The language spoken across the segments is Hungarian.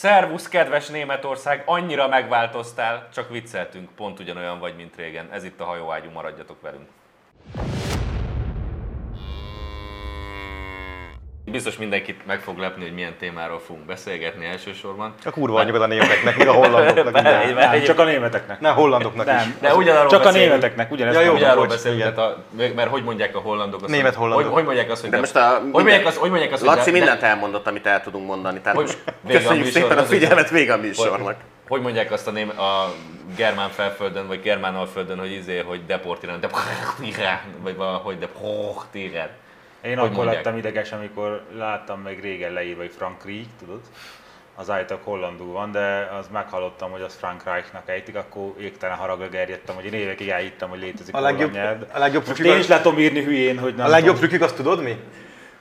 Szervusz, kedves Németország, annyira megváltoztál, csak vicceltünk, pont ugyanolyan vagy, mint régen. Ez itt a hajóágyú, maradjatok velünk. Biztos mindenkit meg fog lepni, hogy milyen témáról fogunk beszélgetni elsősorban. A kurva anyagod a németeknek, meg a hollandoknak. Bele- Nem, csak a németeknek. Ne, a hollandoknak is. Nem, De ugyanarról csak a beszélünk. németeknek, ugyanezt Ja, jó. Ugyanarról beszélünk, tehát a, mert hogy mondják a hollandok azt, Német hogy- hollandok. Hogy, hogy mondják azt, hogy De most a hogy mondják azt, hogy mondják azt, hogy Laci de- mindent elmondott, amit el tudunk mondani. Tehát Hogy a köszönjük műsor, szépen a az is- figyelmet, vége a hogy, műsornak. hogy mondják azt a, ném, a germán felföldön, vagy germán alföldön, hogy izé, hogy deportirán, deportirán, vagy valahogy deportirán. Én Hogy akkor mondják? lettem ideges, amikor láttam még régen leírva, hogy Frank Reich, tudod? Az állítólag hollandul van, de az meghallottam, hogy az Frank Reichnak ejtik, akkor égtelen haragra gerjedtem, hogy én évekig elhittem, hogy létezik A legjobb- nyelv. a legjobb Most trükkük én is le tudom írni hülyén, hogy nem A legjobb tudom. trükkük azt tudod mi?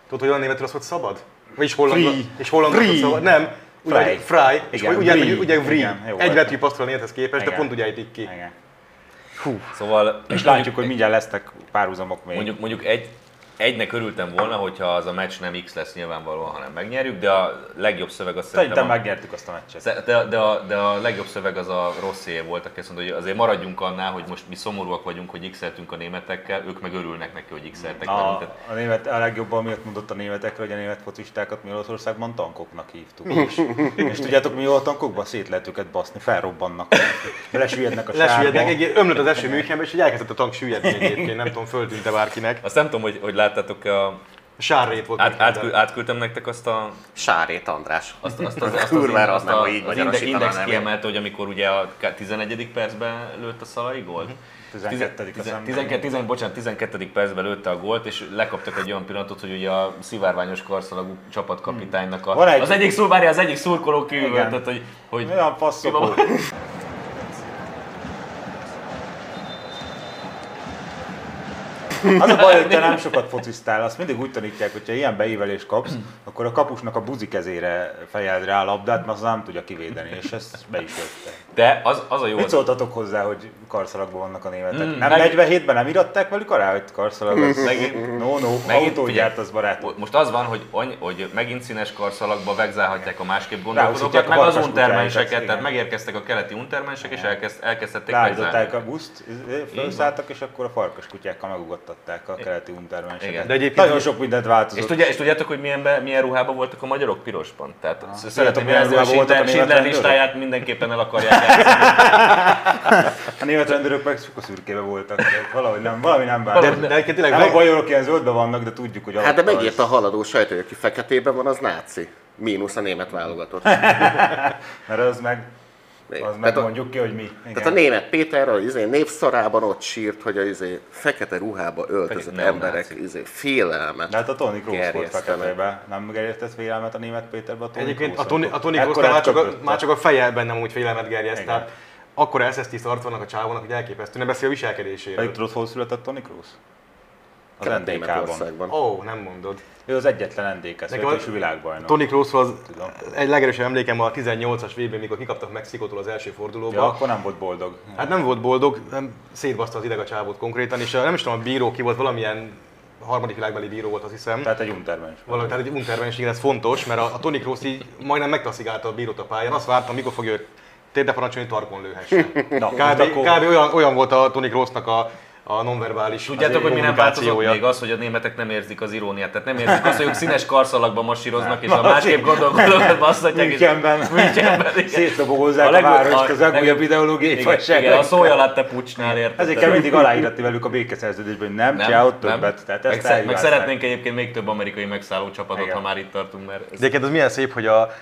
Tudod, hogy olyan németül az, hogy szabad? Vagyis holland, Free. és holland Free. hogy szabad? Nem. Ugye, Fry. fry. És Igen, ugye, ugye, ugye Egy betű passzol a némethez képest, de Igen. pont ugye ejtik ki. Igen. Szóval És látjuk, hogy mindjárt lesznek párhuzamok még. mondjuk, mondjuk egy, egynek örültem volna, hogyha az a meccs nem X lesz nyilvánvalóan, hanem megnyerjük, de a legjobb szöveg az Szerintem szerintem a, megnyertük azt a meccset. De, de, a, de a legjobb szöveg az a rosszé volt, aki azt mondta, hogy azért maradjunk annál, hogy most mi szomorúak vagyunk, hogy x a németekkel, ők meg örülnek neki, hogy x. A, Tehát a, német, a legjobb, amiért mondott a németekre, hogy a német focistákat mi Olaszországban tankoknak hívtuk. Is. És tudjátok, mi volt a tankokban? Szét lehet őket baszni, felrobbannak. Lesüllyednek a Lesüllyednek, sárba. egy ömlött az eső Münchenbe, és így elkezdett a tank süllyedni egyébként, nem tudom, föltűnte bárkinek. Azt nem tudom, hogy, hogy láttátok, a, Sárrét volt. át, Münchenben. átkü, átküldtem nektek azt a Sárét András. azt, azt, azt, azt, Kurvára azt, adnám, a, ha így az index, index hogy amikor ugye a 11. percben lőtt a Szalai gólt, 12. Azt nem 12, 12, bocsánat, 12. percben lőtte a gólt, és lekaptak egy olyan pillanatot, hogy ugye a szivárványos karszalagú csapatkapitánynak a, egy- az egyik szó, várja, az egyik szurkoló kiüvöltött, hogy, hogy Olyan passzok. Az a baj, hogy te nem sokat focisztál, azt mindig úgy tanítják, hogyha ilyen beívelést kapsz, akkor a kapusnak a buzi kezére fejeld rá a labdát, mert az nem tudja kivédeni, és ezt be is jötte. de az, az a jó, Mit szóltatok hozzá, hogy karszalagban vannak a németek? Mm, nem meg- 47-ben nem iratták velük alá, hogy karszalag az... Megint- no, no, megint autógyárt az barátom. Most az van, hogy, any, hogy megint színes karszalagba vegzálhatják a másképp gondolkodókat, meg az untermenseket, tehát megérkeztek a keleti untermensek, és elkezd, elkezdhették vegzálni. a buszt, felszálltak, és akkor a farkas kutyákkal megugattatták a keleti untermenseket. De egyébként- Nagyon sok mindent És, változott. tudja, és tudjátok, hogy milyen, be, milyen ruhában voltak a magyarok pirosban? Tehát ah, szeretném milyen jelezni, hogy a Schindler, német Schindler listáját mindenképpen el akarják. A német rendőrök meg a szürkébe voltak, tehát valahogy nem, valami nem bánt. De, de egyébként tényleg nem a bajorok ilyen zöldben vannak, de tudjuk, hogy Hát de megírta a haladó sajtó, hogy aki feketében van, az náci. Mínusz a német válogatott. Mert az meg, az meg Tehát a- mondjuk ki, hogy mi. Igen. Tehát a német Péter az izé névszarában ott sírt, hogy a izé fekete ruhába öltözött Fekete emberek izé félelmet. de hát a Tony Kroos volt feketében. Nem gerjesztett félelmet a német Péterbe a Tony egyébként a? Tony, a Tony már, csak a, már csak a feje bennem úgy félelmet gerjeszt. Igen. Tehát akkor SS-10 arc vannak a csávónak, hogy elképesztő. Ne beszél a viselkedéséről. Pedig tudod, hol született Tony Kroos? Az NDK-ban. Ó, oh, nem mondod. Ő az egyetlen NDK Nekem születésű a- világbajnok. Tony Krooshoz Tudom. egy legerősebb emlékem a 18-as vb mikor kikaptak Mexikótól az első fordulóba. Ja, akkor nem volt boldog. Hát nem volt boldog, nem szétbaszta az ideg a csávót konkrétan, és nem is tudom, a bíró ki volt, valamilyen harmadik világbeli bíró volt, azt hiszem. Tehát egy untermens. Valami, tehát egy untermens, igen, ez fontos, mert a, a Tony Kroos így majdnem megtaszigálta a bírót a pályán. Azt vártam, mikor fogja őt térdre parancsolni, hogy tarkon lőhessen. Na, Kb, akkor- kb olyan, olyan volt a Tony Kroosnak a, a nonverbális Tudjátok, hogy mi nem változott még az, hogy a németek nem érzik az iróniát. Tehát nem érzik azt, hogy ők színes karszalagban masíroznak, és a másképp gondolkodókat basszatják. Münchenben. Münchenben. Szétdobogozzák A a, várost az legújabb ideológiai Igen, igen, a szója latte pucsnál érted. Ezért kell mindig aláíratni velük a békeszerződésben, hogy nem, nem csinálod többet. Tehát ezt meg, meg szeretnénk egyébként még több amerikai megszálló csapatot, ha már itt tartunk, mert ez... Egyébként az milyen szép, hogy a,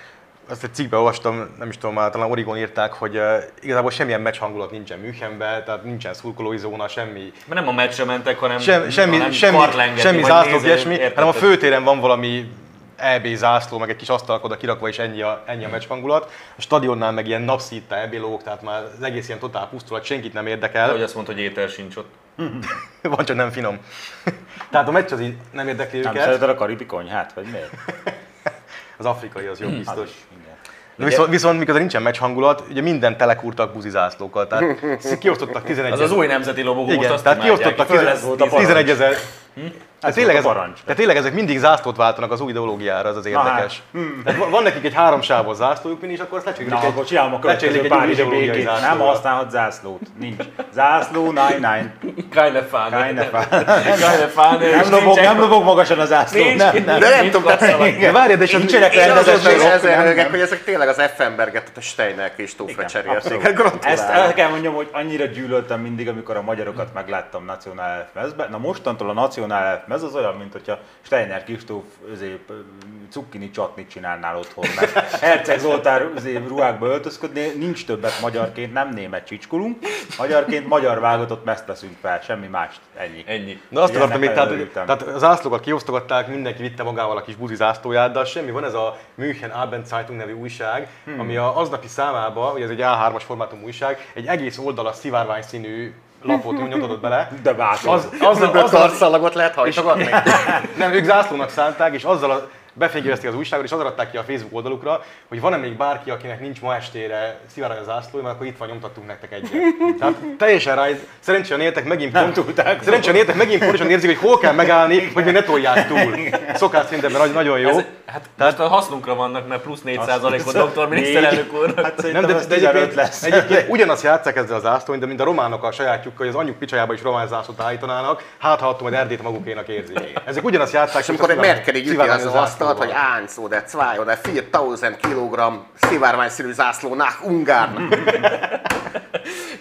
azt egy cikkben olvastam, nem is tudom, már talán Origon írták, hogy uh, igazából semmilyen meccs hangulat nincsen Münchenben, tehát nincsen szurkolói zóna, semmi, Mert nem a meccsre mentek, hanem, sem, semmi, hanem semmi, semmi vagy zászló, nézni, ilyesmi, hanem a főtéren van valami EB zászló, meg egy kis asztalkoda kirakva, és ennyi a, ennyi a meccs hangulat. A stadionnál meg ilyen napszítta EB lógok, tehát már az egész ilyen totál pusztulat, senkit nem érdekel. Hogy azt mondta, hogy étel sincs ott. Van, csak nem finom. Tehát a meccs az így nem érdekli Nem őket, szereted a karibi konyhát, vagy miért? az afrikai az jó biztos. Igen. De viszont, viszont mikor nincsen meccs hangulat, ugye minden telekúrtak buzi zászlókkal. Tehát kiosztottak 11 Az az új nemzeti lobogó, most Igen, azt tehát kiosztottak Föl lesz 10 volt a 11 ezer Hát tényleg, ez, a parancs. de tényleg ezek mindig zászlót váltanak az új ideológiára, az az érdekes. hát, Tehát van- nekik egy háromsávos zászlójuk, mindig, és akkor azt lecserélik Na, egy, akkor csinálom a következő egy Párizsi békét. Nem használhat zászlót. Nincs. Zászló, nine, nine. Keine Fahne. Keine Fahne. Keine Fahne. és Nem lobog, nem lobog magasan a zászló. Nincs, Nem, nem. De nem tudom, tehát- klasszalak. De várj, de és Nincsenek nem. hogy ezek tényleg az Effenberget, a Steiner Kristófra cserélték. Abszolút. Hát Ezt el kell mondjam, hogy annyira gyűlöltem mindig, amikor a magyarokat megláttam mezben. Na mostantól a Nacionál Elf mez az olyan, mint hogyha Steiner Kristóf özép, cukkini csatnit csinálnál otthon, mert Herceg Zoltán özép, ruhákba öltözködni, nincs többet magyarként, nem német csicskolunk, magyarként magyar válogatott mezt veszünk fel, semmi mást, ennyi. Ennyi. Na azt akartam még, tehát, tehát a zászlókat kiosztogatták, mindenki vitte magával a kis buzi zászlóját, de semmi, van ez a München Abendzeitung nevű újság, Hmm. ami a aznapi számába, ugye ez egy A3-as formátum újság, egy egész oldalas szivárvány színű lapot nyomtatott bele. De bátor. Az, azzal, Azzal azzal, karszalagot lehet hajtogatni? nem, ők zászlónak szánták, és azzal a, befényképezték az újságot, és azzal adták ki a Facebook oldalukra, hogy van-e még bárki, akinek nincs ma estére szivárvány a zászló, mert akkor itt van, nyomtattunk nektek egyet. Tehát teljesen rá, szerencsére értek megint Nem pont, tudták. Szerencsére értek megint pontosan érzik, hogy hol kell megállni, hogy mi ne tolják túl. Szokás szinten, mert nagyon jó. Ez, hát most a hasznunkra vannak, mert plusz 4%-ot doktor miniszterelnök úr. Hát Nem, de, de 15 egyébként, lesz. egyébként ugyanazt játszák ezzel az zászlón, de mint a románok a sajátjukkal, hogy az anyjuk picsajába is román zászlót állítanának, hát ha attól majd Erdét magukénak érzik. Ezek ugyanazt játszák, És amikor egy Merkel így üti az a asztalt, hogy zászlóval. eins oder zwei oder 4000 kg szivárványszínű zászló nach Ungarn.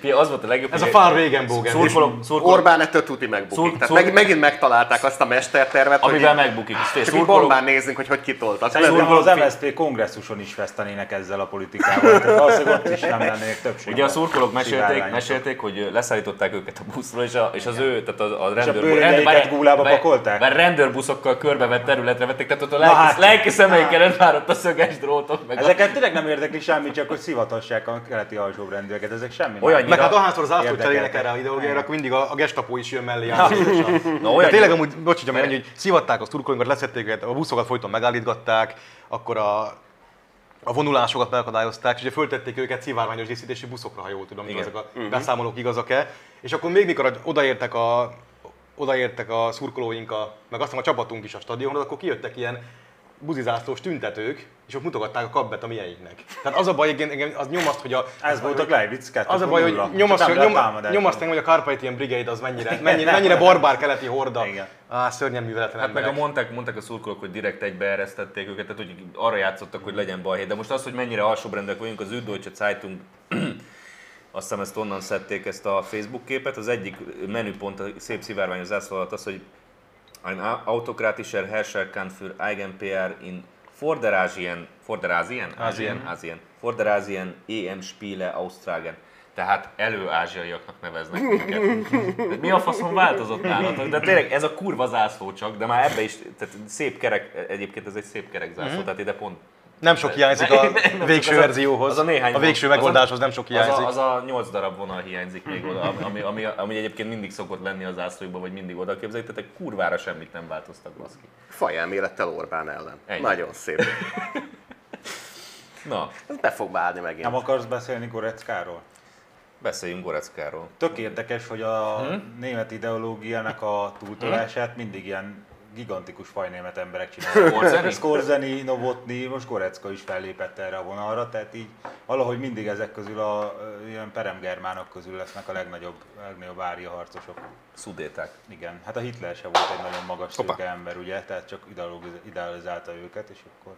Az volt a legjobb, Ez a Far Regenbogen. Szurkolom, szurkolom, Orbán ettől tuti megbukik. Szur- Tehát szur- meg, megint megtalálták azt a mestertervet, amivel hogy megbukik. Csak így bombán nézzünk, hogy hogy kitoltak. Szerintem az MSZP kongresszuson is fesztenének ezzel a politikával. Tehát valószínűleg ott is nem lennének többségben. Ugye a szurkolók mesélték, mesélték, hogy leszállították őket a buszról, és, a, és az ő, tehát a, a rendőr... várj- pakolták? rendőrbuszokkal körbevett területre vették, tehát ott a lelki, hát. lelki szemeiken már ott a szöges drótok, meg Ezeket tényleg nem érdekli semmi, csak hogy szivatassák a keleti alsóbrendűeket, ezek semmi Olyannyira- Meg hát ahányszor zászlót Érdekeltek. cserélnek erre a ideológiára, akkor mindig a, a gestapo is jön mellé. Na, olyan tényleg amúgy, bocs, hogy annyi, hogy szivatták a szurkolóinkat, leszették őket, a buszokat folyton megállítgatták, akkor a, a vonulásokat megakadályozták, és ugye föltették őket szivárványos díszítésű buszokra, ha jól tudom, Igen. ezek a beszámolók igazak-e. És akkor még mikor odaértek a, odaértek a szurkolóink, a, meg aztán a csapatunk is a stadionhoz, akkor kijöttek ilyen buzizászlós tüntetők, és ott mutogatták a kabbet a mieinknek. Tehát az a baj, igen, igen, az nyomaszt, hogy a... Ez volt a Gleiwitz 2. Az a baj, hogy nyomaszt, hogy nyom, nyomaszt engem, hogy a Carpathian Brigade az mennyire, mennyire, mennyire barbár keleti horda. Igen. Á, szörnyen műveletlen Hát meg a mondták, mondták a szurkolók, hogy direkt egybeeresztették őket, tehát hogy arra játszottak, hogy legyen balhé. De most az, hogy mennyire alsóbrendek vagyunk, az Süddeutsche Zeitung azt hiszem ezt onnan szedték ezt a Facebook képet. Az egyik menüpont a szép szivárványos zászló alatt az, hogy ein autokratischer Herrscher kann für Eigen-PR in Vorderasien, Vorderasien? Asien. Asien. Vorderasien EM-Spiele austragen. Tehát elő-ázsiaiaknak neveznek minket. De mi a faszon változott nálatok? De tényleg ez a kurva zászló csak, de már ebbe is, tehát szép kerek, egyébként ez egy szép kerek zászló, tehát ide pont Nem sok hiányzik a végső az verzióhoz. az a néhány a végső megoldáshoz nem sok az a, hiányzik. az a 8 darab vonal hiányzik még oda, ami, ami, ami egyébként mindig szokott lenni az zászlókban, vagy mindig oda egy kurvára semmit nem változtak baszki. Fajelmélettel Orbán ellen. Ennyi. Nagyon szép. Na, Ez be fog válni megint. Nem akarsz beszélni Goreckáról? beszéljünk Goreckáról. Tök érdekes, hogy a német ideológiának a túltolását mindig ilyen gigantikus fajnémet emberek csinálják. Skorzeny? Skorzeny, Novotny, most Gorecka is fellépett erre a vonalra, tehát így valahogy mindig ezek közül a ilyen peremgermánok közül lesznek a legnagyobb, legnagyobb ária harcosok. Szudéták. Igen, hát a Hitler se volt egy nagyon magas szőke ember, ugye, tehát csak idealizálta őket, és akkor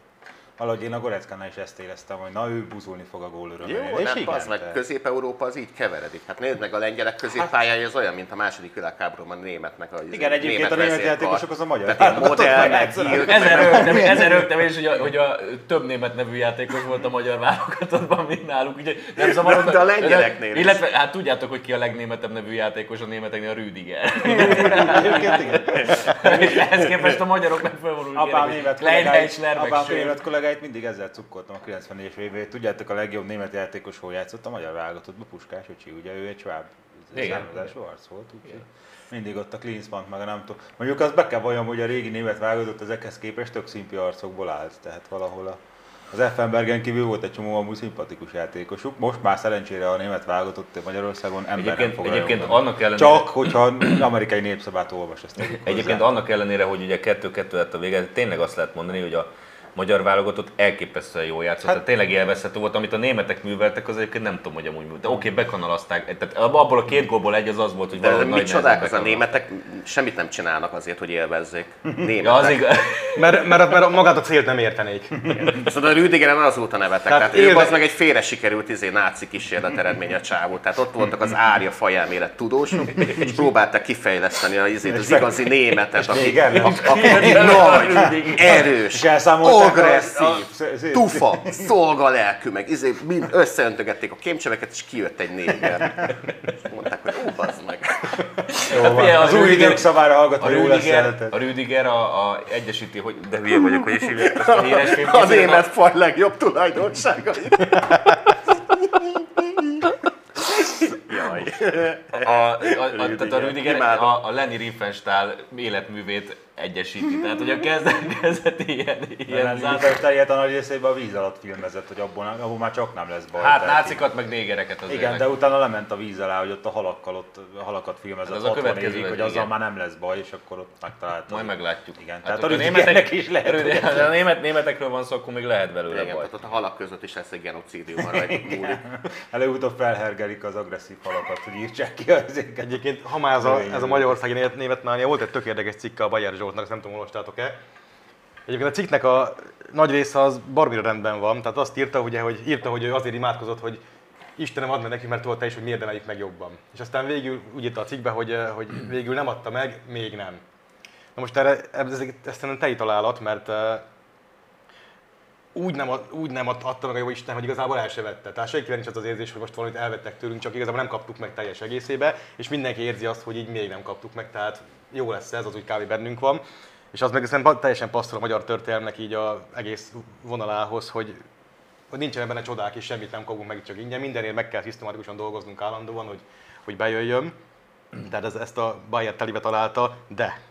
valahogy én a Goreckánál is ezt éreztem, hogy na ő buzulni fog a gól. Jó, és nem, az meg tehát- Közép-Európa az így keveredik. Hát nézd meg a lengyelek középpályája, ez olyan, mint a második világháborúban a németnek a Igen, egyébként a német játékosok az a magyar Tehát modell, meg meg Ezer rögtem, és hogy a, hogy a több német nevű játékos volt a magyar válogatottban, mint náluk, úgyhogy nem zavarodott. De a lengyeleknél is. Illetve, hát tudjátok, hogy ki a legnémetebb nevű játékos a németeknél, a Rüdiger. Egyébként igen. Ehhez képest a magyarok meg felvonulnak. Apám német Leinheitsler, kollégáit, mindig ezzel cukkoltam a 90-es évét. Tudjátok, a legjobb német játékos hol játszott a magyar válogatottban, Puskás öcsi, ugye ő egy sváb származású arc volt, úgyhogy mindig ott a Klinsmann meg a nem tudom. Mondjuk azt be kell valljam, hogy a régi német válogatott ezekhez képest tök szimpi arcokból állt, tehát valahol a az Effenbergen kívül volt egy csomó amúgy szimpatikus játékosuk. Most már szerencsére a német válogatott Magyarországon ember nem Egyébként, fog egyébként annak ellenére, Csak, hogyha amerikai népszabát olvas, ezt egyébként hozzá. annak ellenére, hogy ugye 2-2 lett a vége, tényleg azt lehet mondani, hogy a magyar válogatott elképesztően jól játszott. Hát, tehát tényleg élvezhető volt, amit a németek műveltek, az egyébként nem tudom, hogy amúgy műveltek. De oké, bekanalazták. Tehát abból a két gólból egy az az volt, hogy valahogy mit nagy csodák az a németek, semmit nem csinálnak azért, hogy élvezzék. Németek. Ja, az igaz. Mert, mert, mert magát a célt nem értenék. Szóval a Rüdigeren azóta nevetek. Tehát Tehát, ő élve- az meg egy félre sikerült izé, náci kísérlet eredmény a csávó. Tehát ott voltak az árja fajelmélet tudósok, és próbálták kifejleszteni a, izét, az igazi németet, aki, aki, aki nagy, erős, agresszív, a- tufa, szolgalelkű, meg izé, mind összeöntögették a kémcsöveket, és kijött egy néger. És mondták, hogy ó, bazd meg. Jó, Hát figyelj, az a új idők szavára hallgatva A Rüdiger, a Rüdiger a, a egyesíti, hogy de hülye vagyok, hogy is hívják azt a híres film. A német faj legjobb tulajdonságai. Jaj. A, a, a, a Imádom. a, a Lenny Riefenstahl életművét egyesíti. Tehát, hogy a kezdet, kezdet ilyen, ilyen Ilyen zár... zárt. ilyet a nagy részében a víz alatt filmezett, hogy abból, abból már csak nem lesz baj. Hát nácikat, meg négereket azért. Igen, de utána lement a víz alá, hogy ott a halakkal, ott a halakat filmezett Hát az a 60 következő évig, hogy azzal igen. már nem lesz baj, és akkor ott megtalálta. Majd meglátjuk. Igen, Hát tehát ott a Rüdigernek is lehet, Rüdiger, hogy- de a német, németekről van szó, akkor még lehet belőle Igen, baj. tehát ott a halak között is lesz egy genocidium, arra egy. Előutóbb felhergelik az agresszív halakat, hogy írtsák ki az. Egyébként, ha már ez a, ez a magyarországi német, német volt egy tök érdekes cikke a Bayer Zsoltnak, ezt nem tudom, olvastátok-e. Egyébként a cikknek a nagy része az barmira rendben van, tehát azt írta, ugye, hogy írta, hogy ő azért imádkozott, hogy Istenem add meg nekünk, mert tudta is, hogy mi érdemeljük meg jobban. És aztán végül úgy írta a cikkbe, hogy, eh, hogy végül nem adta meg, még nem. Na most erre, ez, ez, ez szerintem tei találat, mert eh, úgy nem, úgy nem ad- adta meg a jó Isten, hogy igazából el se vette. Tehát senkivel nincs az az érzés, hogy most valamit elvettek tőlünk, csak igazából nem kaptuk meg teljes egészébe, és mindenki érzi azt, hogy így még nem kaptuk meg, tehát jó lesz ez, az úgy kávé bennünk van. És az meg szerintem teljesen passzol a magyar történelmnek így a egész vonalához, hogy, hogy nincsenek benne csodák, és semmit nem kapunk meg csak ingyen. Mindenért meg kell szisztematikusan dolgoznunk állandóan, hogy, hogy bejöjjön. Tehát ez, ezt a Bayer telibe találta, de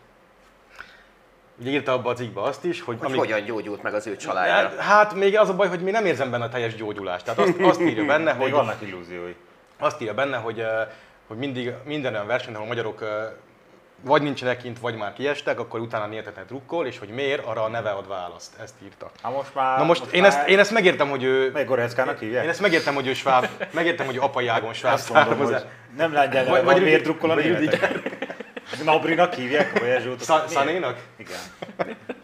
Ugye írta abba a cikkbe azt is, hogy... Hogy amíg- hogyan gyógyult meg az ő családja. Hát még az a baj, hogy mi nem érzem benne a teljes gyógyulást. Tehát azt, azt írja benne, hogy, vannak illúziói. azt írja benne, hogy, hogy mindig minden olyan versenyt, ahol a magyarok vagy nincsenek kint, vagy már kiestek, akkor utána néhetetlen drukkol, és hogy miért, arra a neve ad választ. Ezt írta. Hát most már... Na most, én, már- ezt, én ezt megértem, hogy ő... Melyik Goreckának hívják? Én ezt megértem, hogy ő sváb, megértem, hogy apai ágon sváb mondom, hogy nem legyen Vagy- vagy, miért drukkol a vagy németek. Nabrinak hívják, vagy Erzsót. Szá- Szanénak? Igen.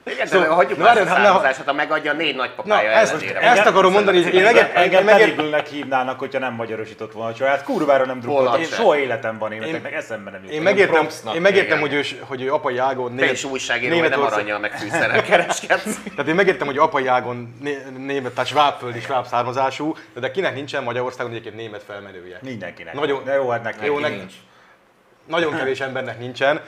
Igen, Szóval- de hagyjuk Na, már ezt a várjál, hát ha megadja a négy Na, nagypapája ezt, ellenére. ezt akarom mondani, hogy én megértem, Engem én Terigülnek hívnának, hogyha nem magyarosított volna a család. Kurvára nem drukkoltam. Én soha életemben németeknek eszembe nem én jutott. megértem, én megértem hogy, ő, hogy ő apai ágon Te is újságíró, hogy nem Németország- aranyjal meg fűszerrel kereskedsz. Tehát én megértem, hogy apai ágon né- német, tehát svábföldi, sváb származású, de, kinek nincsen Magyarországon egyébként német felmenője. Mindenkinek. Nagyon- De jó, hát. Jó, Neki nek- nincs. Nagyon kevés embernek nincsen.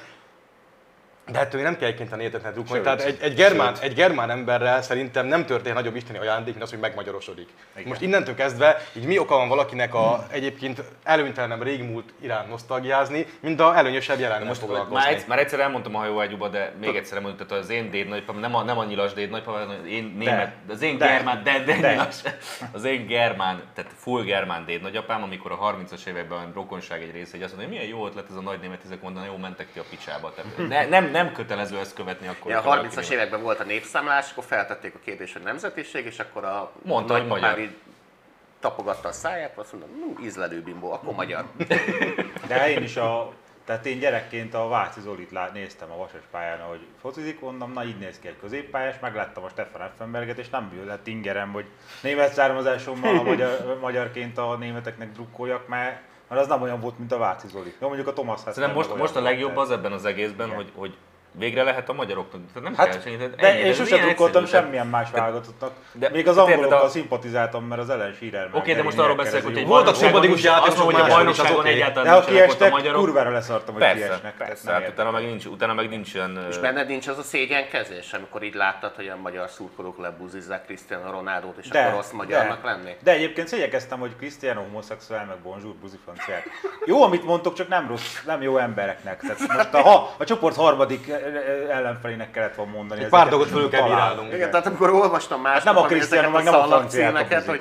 De ettől nem kell egyébként a nétetnek drukkolni. Tehát egy, egy, germán, egy germán emberrel szerintem nem történhet nagyobb isteni ajándék, mint az, hogy megmagyarosodik. Igen. Most innentől kezdve, így mi oka van valakinek a egyébként előnytelenebb régmúlt iránt nosztalgiázni, mint a előnyösebb jelen Most foglalkozni. már, egyszer, már egyszer elmondtam a hajóágyúba, de még egyszer elmondtam, tehát az én déd nagypapám, nem a, nem a nyilas déd nagypapám, hanem az én német, az én De. germán, de, de, De. nyilas, az én germán, tehát full germán déd nagyapám, amikor a 30-as években a rokonság egy része, hogy azt mondja, hogy milyen jó ötlet ez a nagy német, ezek mondanak, jó, mentek ki a picsába. Tehát ne, nem, nem kötelező ezt követni akkor. Ja, a hogyha 30-as valaki- években volt a népszámlás, akkor feltették a kérdést, hogy nemzetiség, és akkor a Mondta, hogy nagypapám magyar. így tapogatta a száját, azt mondta, hm, ízlelő bimbó, akkor magyar. De én is a... Tehát én gyerekként a Váci Zolit lá- néztem a Vasas pályán, ahogy focizik, mondom, na így néz ki egy középpályás, megláttam a Stefan Effenberget, és nem lett ingerem, hogy német származásommal a magyar, magyarként a németeknek drukkoljak, mert, mert az nem olyan volt, mint a Váci Zoli. Jó, mondjuk a Thomas Szerintem most, most a legjobb az ebben az egészben, hogy, hogy végre lehet a magyaroknak. Tehát nem Hát, kell de én ilyen drukkoltam semmilyen más válogatottnak. de- Még az angolokkal a- szimpatizáltam, mert az Ellen Shearer Oké, de most arról beszélek, hogy egy Voltak szimpatikus játékosok hogy a bajnokságon egyáltalán nincsenek ott a kiestek, magyarok. kurvára leszartam, hogy Persze, kiesnek. persze, Nem hát utána meg, nincs, utána meg nincs olyan... És benned nincs az a szégyenkezés, amikor így láttad, hogy a magyar szurkolók lebuzizzák Cristiano Ronaldo-t, és akkor rossz magyarnak lenni? De egyébként szégyekeztem, hogy Cristiano homoszexuál, meg bonjour, buzi franciák. Jó, amit mondtok, csak nem rossz, nem jó embereknek. Tehát most a, ha, a csoport harmadik ellenfelének kellett volna mondani. Egy pár dolgot fölül kell bírálnunk. Igen, tehát amikor olvastam Hát másnap, nem a ezeket meg nem a franciák szalagcímeket, hogy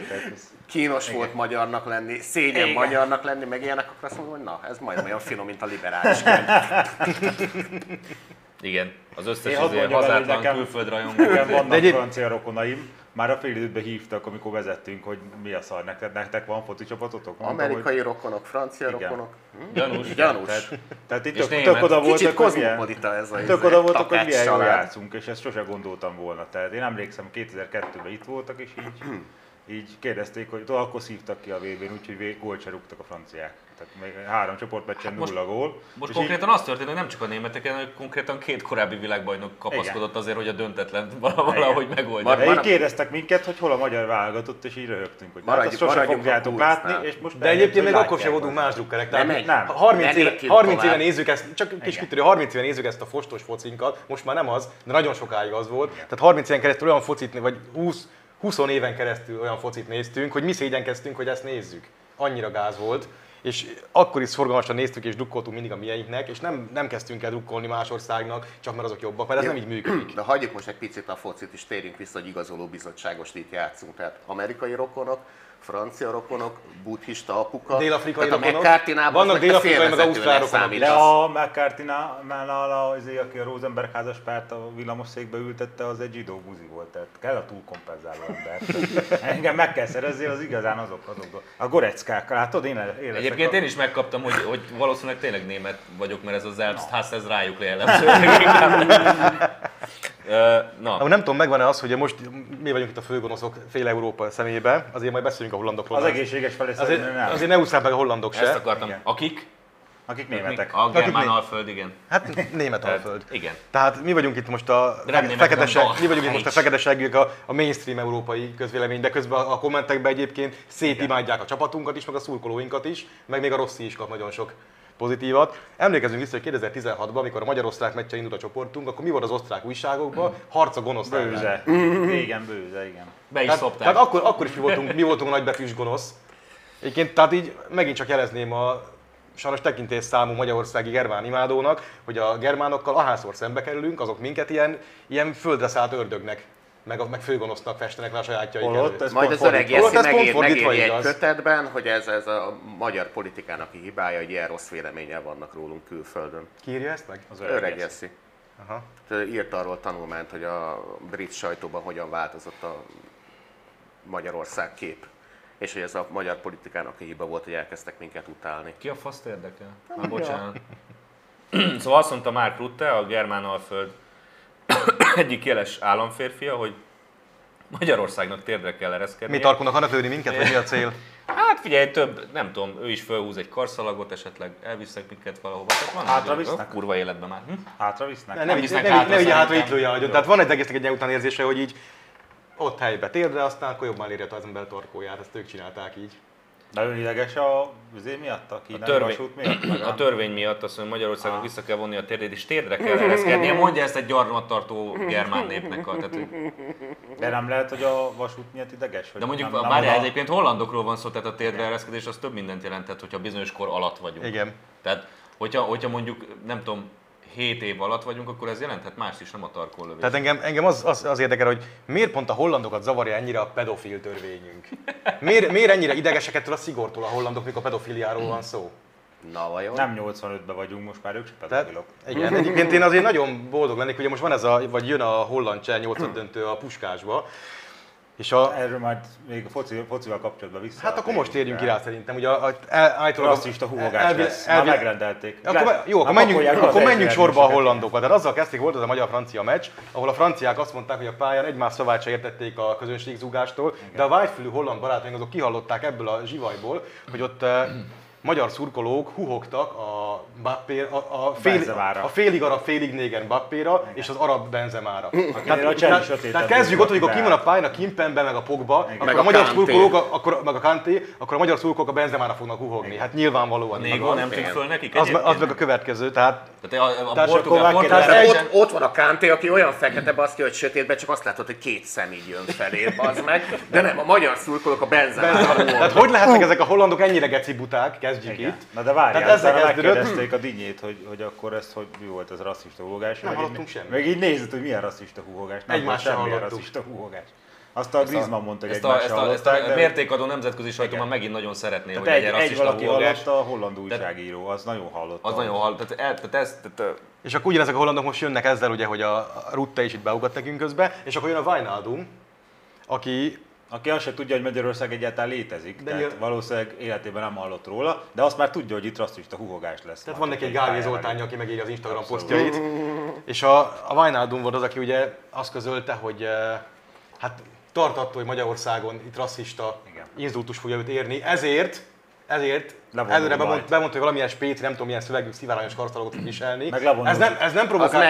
kínos volt magyarnak lenni, szégyen Igen. magyarnak lenni, meg ilyenek, akkor azt mondom, hogy na, ez majd olyan finom, mint a liberális könyv. Igen, az összes Én el, hogy hazátlan nekem- külföld rajongó. Nekem vannak egyéb- francia rokonaim, már a fél időben hívtak, amikor vezettünk, hogy mi a szar, nektek, nektek van foci csapatotok? Mondtam, Amerikai rokonok, francia Igen. rokonok. Gyanús. hogy, Gyanús. tehát, tehát itt tök, német. tök oda Kicsit voltak, hogy milyen, ez a tök izé, oda voltak, hogy milyen jól játszunk, és ezt sose gondoltam volna. Tehát én emlékszem, 2002-ben itt voltak, és így, így kérdezték, hogy akkor szívtak ki a VB-n, úgyhogy gólt se rúgtak a franciák. Tehát még három csoportmeccsen most- nulla gól. Most És konkrétan az történt, hogy nem csak a németeken, hanem konkrétan két korábbi világbajnok kapaszkodott azért, hogy a döntetlen valahogy megoldja. Mar- De így kérdeztek minket, hogy hol a magyar válogatott, és így röhögtünk, hogy hát Maradjunk- azt sose fogjátok látni, és most De egyébként még akkor sem voltunk más drukkerek. Nem Tehát egy- nem. 30 Ne éve, lépjünk 30 éve nézzük ezt, csak kis Igen. kitörő, 30 éve nézzük ezt a fostos focinkat, most már nem az, de nagyon sokáig az volt. Tehát 30 éven keresztül olyan focit, vagy 20, 20 éven keresztül olyan focit néztünk, hogy mi szégyenkeztünk, hogy ezt nézzük. Annyira gáz volt. És akkor is szorgalmasan néztük és drukkoltunk mindig a mieinknek, és nem, nem kezdtünk el drukkolni más országnak, csak mert azok jobbak, mert ez nem így működik. De hagyjuk most egy picit a focit, és térjünk vissza, hogy igazoló bizottságos itt játszunk. Tehát amerikai rokonok, francia rokonok, buddhista apuka. Dél-afrikai tehát a rokonok. McCarthy-nál az Vannak dél-afrikai, meg ausztrál rokonok. De a McCarthy-nál, azért, aki a Rosenberg házas párt a villamosszékbe ültette, az egy zsidó buzi volt, tehát kell a túlkompenzáló ember. Engem meg kell szerezni, az igazán azok, azok. A goreckák, látod, én, én leszek Egyébként a... én is megkaptam, hogy, hogy valószínűleg tényleg német vagyok, mert ez az Elbstház, ez rájuk jellemző. Na, Na, nem tudom, megvan-e az, hogy most mi vagyunk itt a főgonoszok fél Európa szemébe, azért majd beszélünk a hollandokról. Az egészséges felé Azért, nem. azért ne ússzák meg a hollandok se. ezt akartam. Igen. Akik? Akik németek. A Germán mi- Alföld, igen. Hát német alföld. igen. Tehát mi vagyunk itt most a feketesek, mi vagyunk itt most a Deutsch. feketeseggük a, a mainstream európai közvélemény, de közben a kommentekben egyébként szétimádják a csapatunkat is, meg a szurkolóinkat is, meg még a Rossi is kap nagyon sok pozitívat. Emlékezünk vissza, hogy 2016-ban, amikor a magyar-osztrák meccsen indult a csoportunk, akkor mi volt az osztrák újságokban? Harc a gonosz ellen. Bőze. Igen, bőze, igen. Be is Tehát, szopták. tehát akkor, akkor is mi voltunk, mi voltunk a nagybetűs gonosz. Egyébként, tehát így megint csak jelezném a sajnos tekintés számú magyarországi germán imádónak, hogy a germánokkal ahányszor szembe kerülünk, azok minket ilyen, ilyen földre szállt ördögnek, meg, a, meg főgonosznak festenek le a sajátjaik Holott ez Majd az öreg Jesszi megéri egy kötetben, hogy ez, ez a magyar politikának a hibája, hogy ilyen rossz véleménnyel vannak rólunk külföldön. Ki írja ezt meg? Az Öreg Jesszi. Jesszi. Aha. Írt arról tanulmányt, hogy a brit sajtóban hogyan változott a Magyarország kép. És hogy ez a magyar politikának a hiba volt, hogy elkezdtek minket utálni. Ki a faszt érdekel? Már bocsánat. szóval azt mondta Mark Rutte, a Germán Alföld egyik jeles államférfia, hogy Magyarországnak térdre kell ereszkedni. Mi tarkonak akarnak lőni minket, vagy mi a cél? Hát figyelj, több, nem tudom, ő is felhúz egy karszalagot, esetleg elviszek minket valahova. Tehát van Hátra visznek? kurva életben már. Hm? Hátra visznek? Ne, Nem ne, visznek ne, ne, hátra ne vigye hátra, itt lője agyon. Tehát van egy egésznek egy után érzése, hogy így ott helybe térdre, aztán akkor jobban érje az ember torkóját, ezt ők csinálták így. De ön ideges a azért miatt, a A kínai törvény, vasút miatt? meg a törvény miatt azt mondja, Magyarországon Ah. vissza kell vonni a térdét, és térdre kell ereszkednie. Mondja ezt egy gyarmattartó germán népnek. A, tehát, hogy- De nem lehet, hogy a vasút miatt ideges? Hogy de mondjuk, nem, nem várjál, oda- egyébként hollandokról van szó, tehát a térdre ereszkedés az több mindent jelentett, hogyha bizonyos kor alatt vagyunk. Igen. Tehát, hogyha, hogyha mondjuk, nem tudom, 7 év alatt vagyunk, akkor ez jelenthet mást is, nem a tarkólövés. Tehát engem, engem az, az, az érdekel, hogy miért pont a hollandokat zavarja ennyire a pedofil törvényünk? Miért, miért ennyire idegesek ettől a szigortól a hollandok, mikor a pedofiliáról van szó? Na vajon? Nem 85-ben vagyunk, most már ők se Tehát, pedofilok. igen, egyébként én azért nagyon boldog lennék, ugye most van ez a, vagy jön a holland cseh 8 döntő a puskásba, és a, Erről majd még a foci, focival kapcsolatban vissza. hát akkor most térjünk ki rá szerintem, ugye állítólag Rasszista húgogás elvi- lesz. elvi- Már megrendelték. Akkor, jó, akkor már menjünk, be az akkor menjünk sorba a hollandokkal. Tehát azzal kezdték, volt az a magyar-francia meccs, ahol a franciák azt mondták, hogy a pályán egymás szavát se értették a közönségzúgástól, de a vágyfülű holland barátaink azok kihallották ebből a zsivajból, hogy ott eh, magyar szurkolók huhogtak a, Mbappé, a, a, fél, Benzemára. a félig arab, félig néger Mbappéra és az arab Benzemára. a Tehát, csendes tehát, tehát kezdjük ott, hogy amikor be. ki van a pályán a Kimpembe, meg a Pogba, akkor Meg a, a magyar Kanté. szurkolók, akkor, meg a Kanté, akkor a magyar szurkolók a Benzemára fognak huhogni. Hát nyilvánvalóan. Négó nem tűnt föl nekik Az, az meg a következő, tehát Tehát a, a, a portugál, ott, ott van a Kánté, aki olyan fekete baszki, hogy sötétben csak azt látod, hogy két szemígy jön felé, az meg. De nem, a magyar szurkolók a Benzema Tehát hogy lehetnek ezek a hollandok ennyire geci buták, kezdjük Igen. itt. Na de várjál, ezzel kezdődött. Megkérdezték emeljék a dinnyét, hogy, hogy akkor ez, hogy mi volt ez rasszista húhogás. Nem meg így- hallottunk semmit. Meg így nézed, hogy milyen rasszista húhogás. Nem Egymást volt sem hallottuk. rasszista húhogás. Azt a Griezmann mondta, hogy Ezt a, ezt, a, ezt a de- mértékadó nemzetközi sajtó már megint nagyon szeretné, hogy Tehát egy, egy, egy rasszista valaki hallotta, a holland újságíró, az nagyon hallotta. Az nagyon hall, tehát, el, tehát ez, tehát, És akkor ugyanezek a hollandok most jönnek ezzel, ugye, hogy a a Rutte is itt beugat nekünk közbe, és akkor jön a Wijnaldum, aki Aki azt se tudja, hogy Magyarország egyáltalán létezik, De tehát nyilván- valószínűleg életében nem hallott róla, de azt már tudja, hogy itt rasszista húhogás lesz. Tehát van neki egy Gávé lép. aki megírja az Instagram Abszolút. posztjait. És a, a Wijnaldum volt az, aki ugye azt közölte, hogy eh, hát tart attól, hogy Magyarországon itt rasszista Igen. inzultus fogja őt érni, ezért ezért Levonul előre bemond, bemondta, hogy valamilyen spéci, nem tudom milyen szövegű szivárványos karszalagot fog viselni. Ez nem, ez nem, provoká...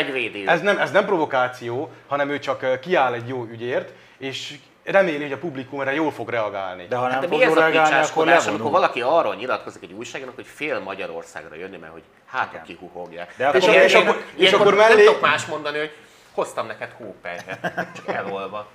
ez, nem, ez nem provokáció, hanem ő csak eh, kiáll egy jó ügyért, és reméli, hogy a publikum erre jól fog reagálni. De ha nem Hát de fog mi ez jól a reagálni, akkor picsáskodás, amikor levonul. valaki arról nyilatkozik egy újságírónak, hogy fél Magyarországra jönni, mert hogy hát Igen. aki huhogják. De akkor- És Ilyen- és akkor- és akkor Nem mellé- tudok más mondani, hogy hoztam neked hópelyhet, csak elolva.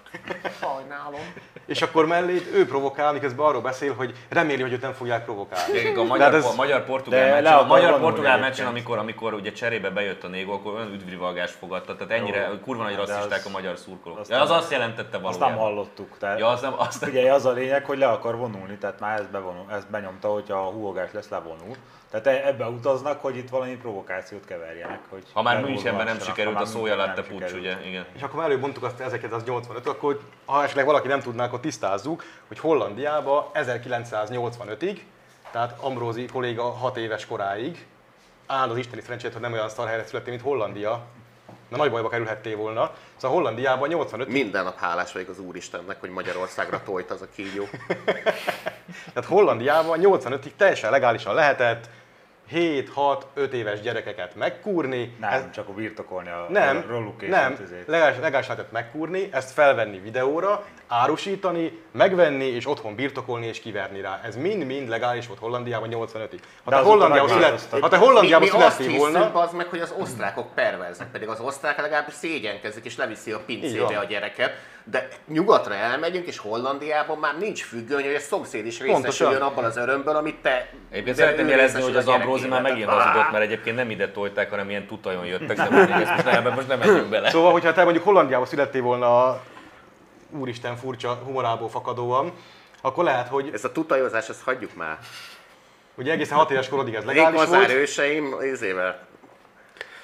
Sajnálom. És akkor mellé ő provokál, miközben arról beszél, hogy reméli, hogy őt nem fogják provokálni. Egyébként a magyar, ez- magyar portugál meccsen, a magyar portugál meccsen, amikor, amikor ugye cserébe bejött a Négó, akkor olyan üdvrivalgást fogadta, tehát ennyire Jó. kurva nagy rasszisták a magyar szurkolók. azt Ja, az nem- azt jelentette Azt valójában. nem hallottuk. Tehát Ja, az nem, azt nem. Figyelj, az a lényeg, hogy le akar vonulni, tehát már ezt, bevonul, ezt benyomta, hogyha a húhogás lesz, levonul. Tehát e- ebbe utaznak, hogy itt valami provokációt keverjenek. Hogy Ha már Münchenben nem sikerült a szója nem pucs, ugye? Igen. És akkor előbb azt 1985 akkor ha esetleg valaki nem tudná, akkor tisztázzuk, hogy Hollandiába 1985-ig, tehát Ambrózi kolléga 6 éves koráig, áll az isteni szerencsét, hogy nem olyan szar helyre születtél, mint Hollandia, na nagy bajba kerülhettél volna. Szóval Hollandiában 85 Minden nap hálás vagyok az Úristennek, hogy Magyarországra tojt az a kígyó. Tehát Hollandiában 85-ig teljesen legálisan lehetett 7-6-5 éves gyerekeket megkúrni. Nem, Ez- csak a birtokolni a nem, róluk nem, legális lehetett megkúrni, ezt felvenni videóra, árusítani, megvenni és otthon birtokolni és kiverni rá. Ez mind-mind legális volt Hollandiában 85-ig. Ha te Hollandiában, szület, ha te Hollandiában mi, mi azt születtél hiszünk, volna, az meg, hogy az osztrákok perverzek, pedig az osztrák legalábbis szégyenkezik és leviszi a pincébe a gyereket. De nyugatra elmegyünk, és Hollandiában már nincs függöny, hogy a szomszéd is részesüljön Pontosan. abban az örömből, amit te... Egyébként szeretném jelezni, hogy az a Ambrózi már megint hazudott, mert egyébként nem ide tolták, hanem ilyen tutajon jöttek, de most nem, most nem menjünk bele. Szóval, hogyha te mondjuk Hollandiában születtél volna úristen furcsa humorából fakadóan, akkor lehet, hogy Ez a tutajozás, ezt hagyjuk már. ugye egészen 6 éves korodig ez legális Régmazár volt. őseim izével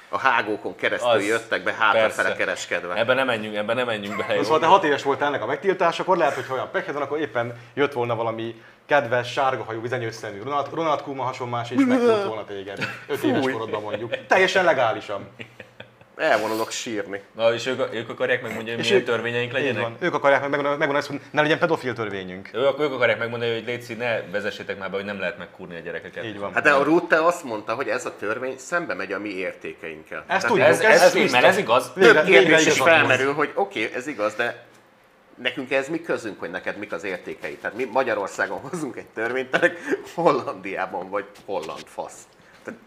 a hágókon keresztül Az- jöttek be hátrafele kereskedve. Ebben nem menjünk, ebben nem menjünk bele. Szóval te 6 éves voltál ennek a megtiltása, akkor lehet, hogy ha olyan pekhed van, akkor éppen jött volna valami kedves, sárgahajú, vizenyős szemű Ronald, Ronald Koeman hasonlás, és megfogott volna téged. 5 éves korodban mondjuk. Teljesen legálisan. Elvonulok sírni. Na, és ők, ők akarják megmondani, hogy És milyen ők- törvényeink legyenek? van. Ők akarják meg, megmondani, megmondani azt, hogy ne legyen pedofil törvényünk. Ők, ők akarják megmondani, hogy Léci, ne vezessétek már be, hogy nem lehet megkúrni a gyerekeket. Így van. Hát de a Rutte azt mondta, hogy ez a törvény szembe megy a mi értékeinkkel. Ezt Tehát tudjuk. Ez, Ez ez, ez, mert ez igaz. Több kérdés is felmerül, hogy oké, okay, ez igaz, de nekünk ez mi közünk, hogy neked mik az értékei? Tehát mi Magyarországon hozunk egy törvényt, te Hollandiában vagy holland fasz. Tehát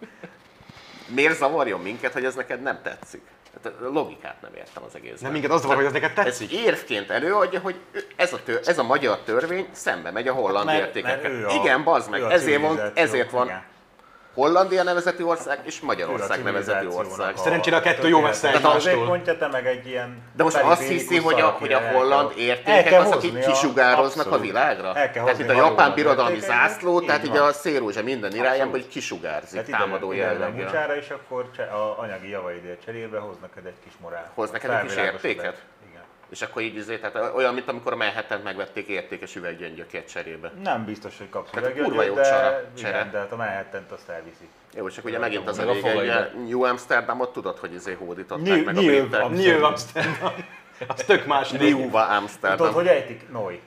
miért zavarjon minket, hogy ez neked nem tetszik? Hát a logikát nem értem az egészben. Nem minket az zavar, hogy ez neked Ez tetszik. érvként előadja, hogy ez a, tör, ez a magyar törvény szembe megy a holland Mert- értékekkel. mert ő a- Igen, bazd meg, ő a ezért van, ezért van igen. Hollandia nevezetű ország és Magyarország civilizációnak ország. a Szerencsére a kettő jó messze egymástól. te meg egy ilyen De most azt hiszi, hogy a, hogy a holland értékek azok így kisugároznak a világra? El kell Tehát itt a japán birodalmi zászló, tehát így a szélrózsa minden irányába hogy kisugárzik Tehát támadó jelleggel. mucsára, és akkor a anyagi javaidért cserébe hoz neked egy kis morál. Hoz neked egy kis értéket? És akkor így izé, tehát olyan, mint amikor Manhattan megvették értékes üveggyöngyökért cserébe. Nem biztos, hogy kapsz Tehát kurva jó de, csara- igen, csere. de hát a Manhattan-t azt elviszi. Jó, csak ugye megint az a vége, hogy. New Amsterdamot tudod, hogy izé hódították New- meg a New britek. New Amsterdam. Az tök más. New-va Tudod, Amsterdam. hogy ejtik? Noi.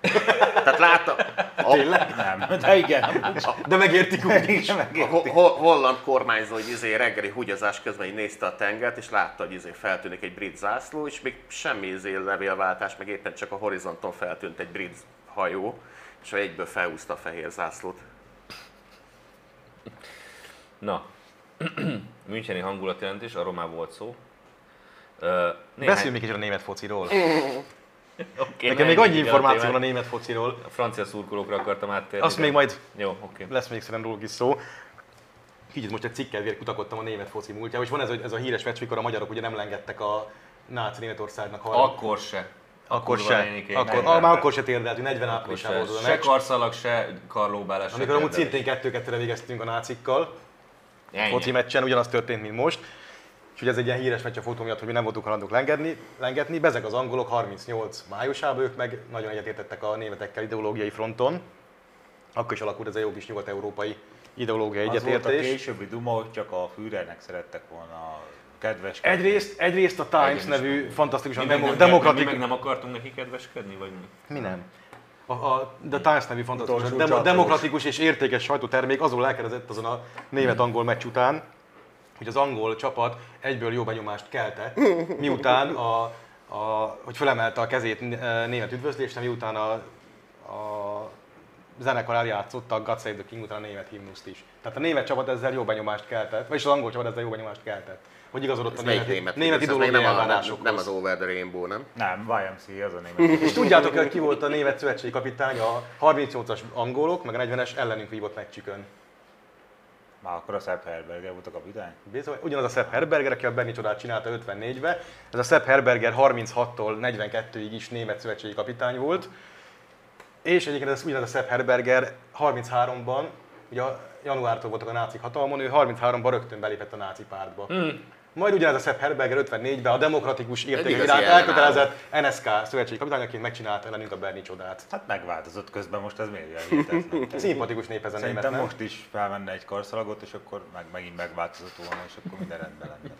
Tehát látta, a, Nem, de igen. De megértik úgy is. A megértik. ho- ho- holland kormányzó, hogy izé reggeli húgyazás közben így nézte a tengert, és látta, hogy izé feltűnik egy brit zászló, és még semmi izé levélváltás, meg éppen csak a horizonton feltűnt egy brit hajó, és egyből felhúzta a fehér zászlót. Na, Müncheni hangulatjelentés, arról már volt szó. Uh, Beszéljünk még kicsit a német fociról. Okay, Nekem még annyi információ van a német fociról. A francia szurkolókra akartam áttérni. Azt de- még majd Jó, oké. lesz még szerintem róluk is szó. kicsit most egy cikkedvéért kutakodtam a német foci múltjába, és van ez, ez a híres meccs, mikor a magyarok ugye nem lengedtek a náci Németországnak harmadik. Akkor se. Akkor se. Akkor, 40-ben. ah, már akkor se térdeltünk, 40 Akkor áprilisában se. volt a Se meccs. karszalag, se karlóbálás, se Amikor amúgy szintén 2-2-re végeztünk a nácikkal, Ennyi. foci meccsen, ugyanaz történt, mint most. És ugye ez egy ilyen híres meccs a fotó miatt, hogy mi nem voltunk halandók lengetni, lengetni. Bezek az angolok 38 májusában, ők meg nagyon egyetértettek a németekkel ideológiai fronton. Akkor is alakult ez a jó kis nyugat-európai ideológiai Az volt a egyetértés. későbbi duma, hogy csak a Führernek szerettek volna kedves. Egyrészt, egyrészt a Times Egyen nevű fantasztikusan Mi demo, nem, demokratik... mi meg nem akartunk neki kedveskedni, vagy mi? Mi nem? A, a The Times nevű fantasztikus, demo, demokratikus és értékes sajtótermék azon lelkeredett azon a német-angol meccs után, hogy az angol csapat egyből jó benyomást keltett, miután a, a, hogy fölemelte a kezét eh, német üdvözlésre, miután a, a zenekar eljátszotta a God Save the King után a német himnuszt is. Tehát a német csapat ezzel jó benyomást keltett, vagyis az angol csapat ezzel jó benyomást keltett. Hogy igazodott a Ez melyik német, német? német ideológiai nem, a, nem, nem az Over the Rainbow, nem? Nem, YMCA az a német. És tudjátok, hogy ki volt a német szövetségi kapitány a 38-as angolok, meg a 40-es ellenünk vívott meccsükön? Már akkor a Sepp Herberger volt a kapitány. Bizony, ugyanaz a Sepp Herberger, aki a Berni csodát csinálta 54-be. Ez a Sepp Herberger 36-tól 42-ig is német szövetségi kapitány volt. És egyébként ez ugyanaz a Sepp Herberger 33-ban, ugye a januártól voltak a nácik hatalmon, ő 33-ban rögtön belépett a náci pártba. Majd ugyanez a Sepp Herberger 54-ben a demokratikus értékek iránt elkötelezett NSK szövetségi kapitányaként megcsinálta ellenünk a Berni csodát. Hát megváltozott közben, most ez miért hihetetlen? Szimpatikus nép ez a német, nem? most is felmenne egy karszalagot, és akkor meg, megint megváltozott volna, és akkor minden rendben lenne.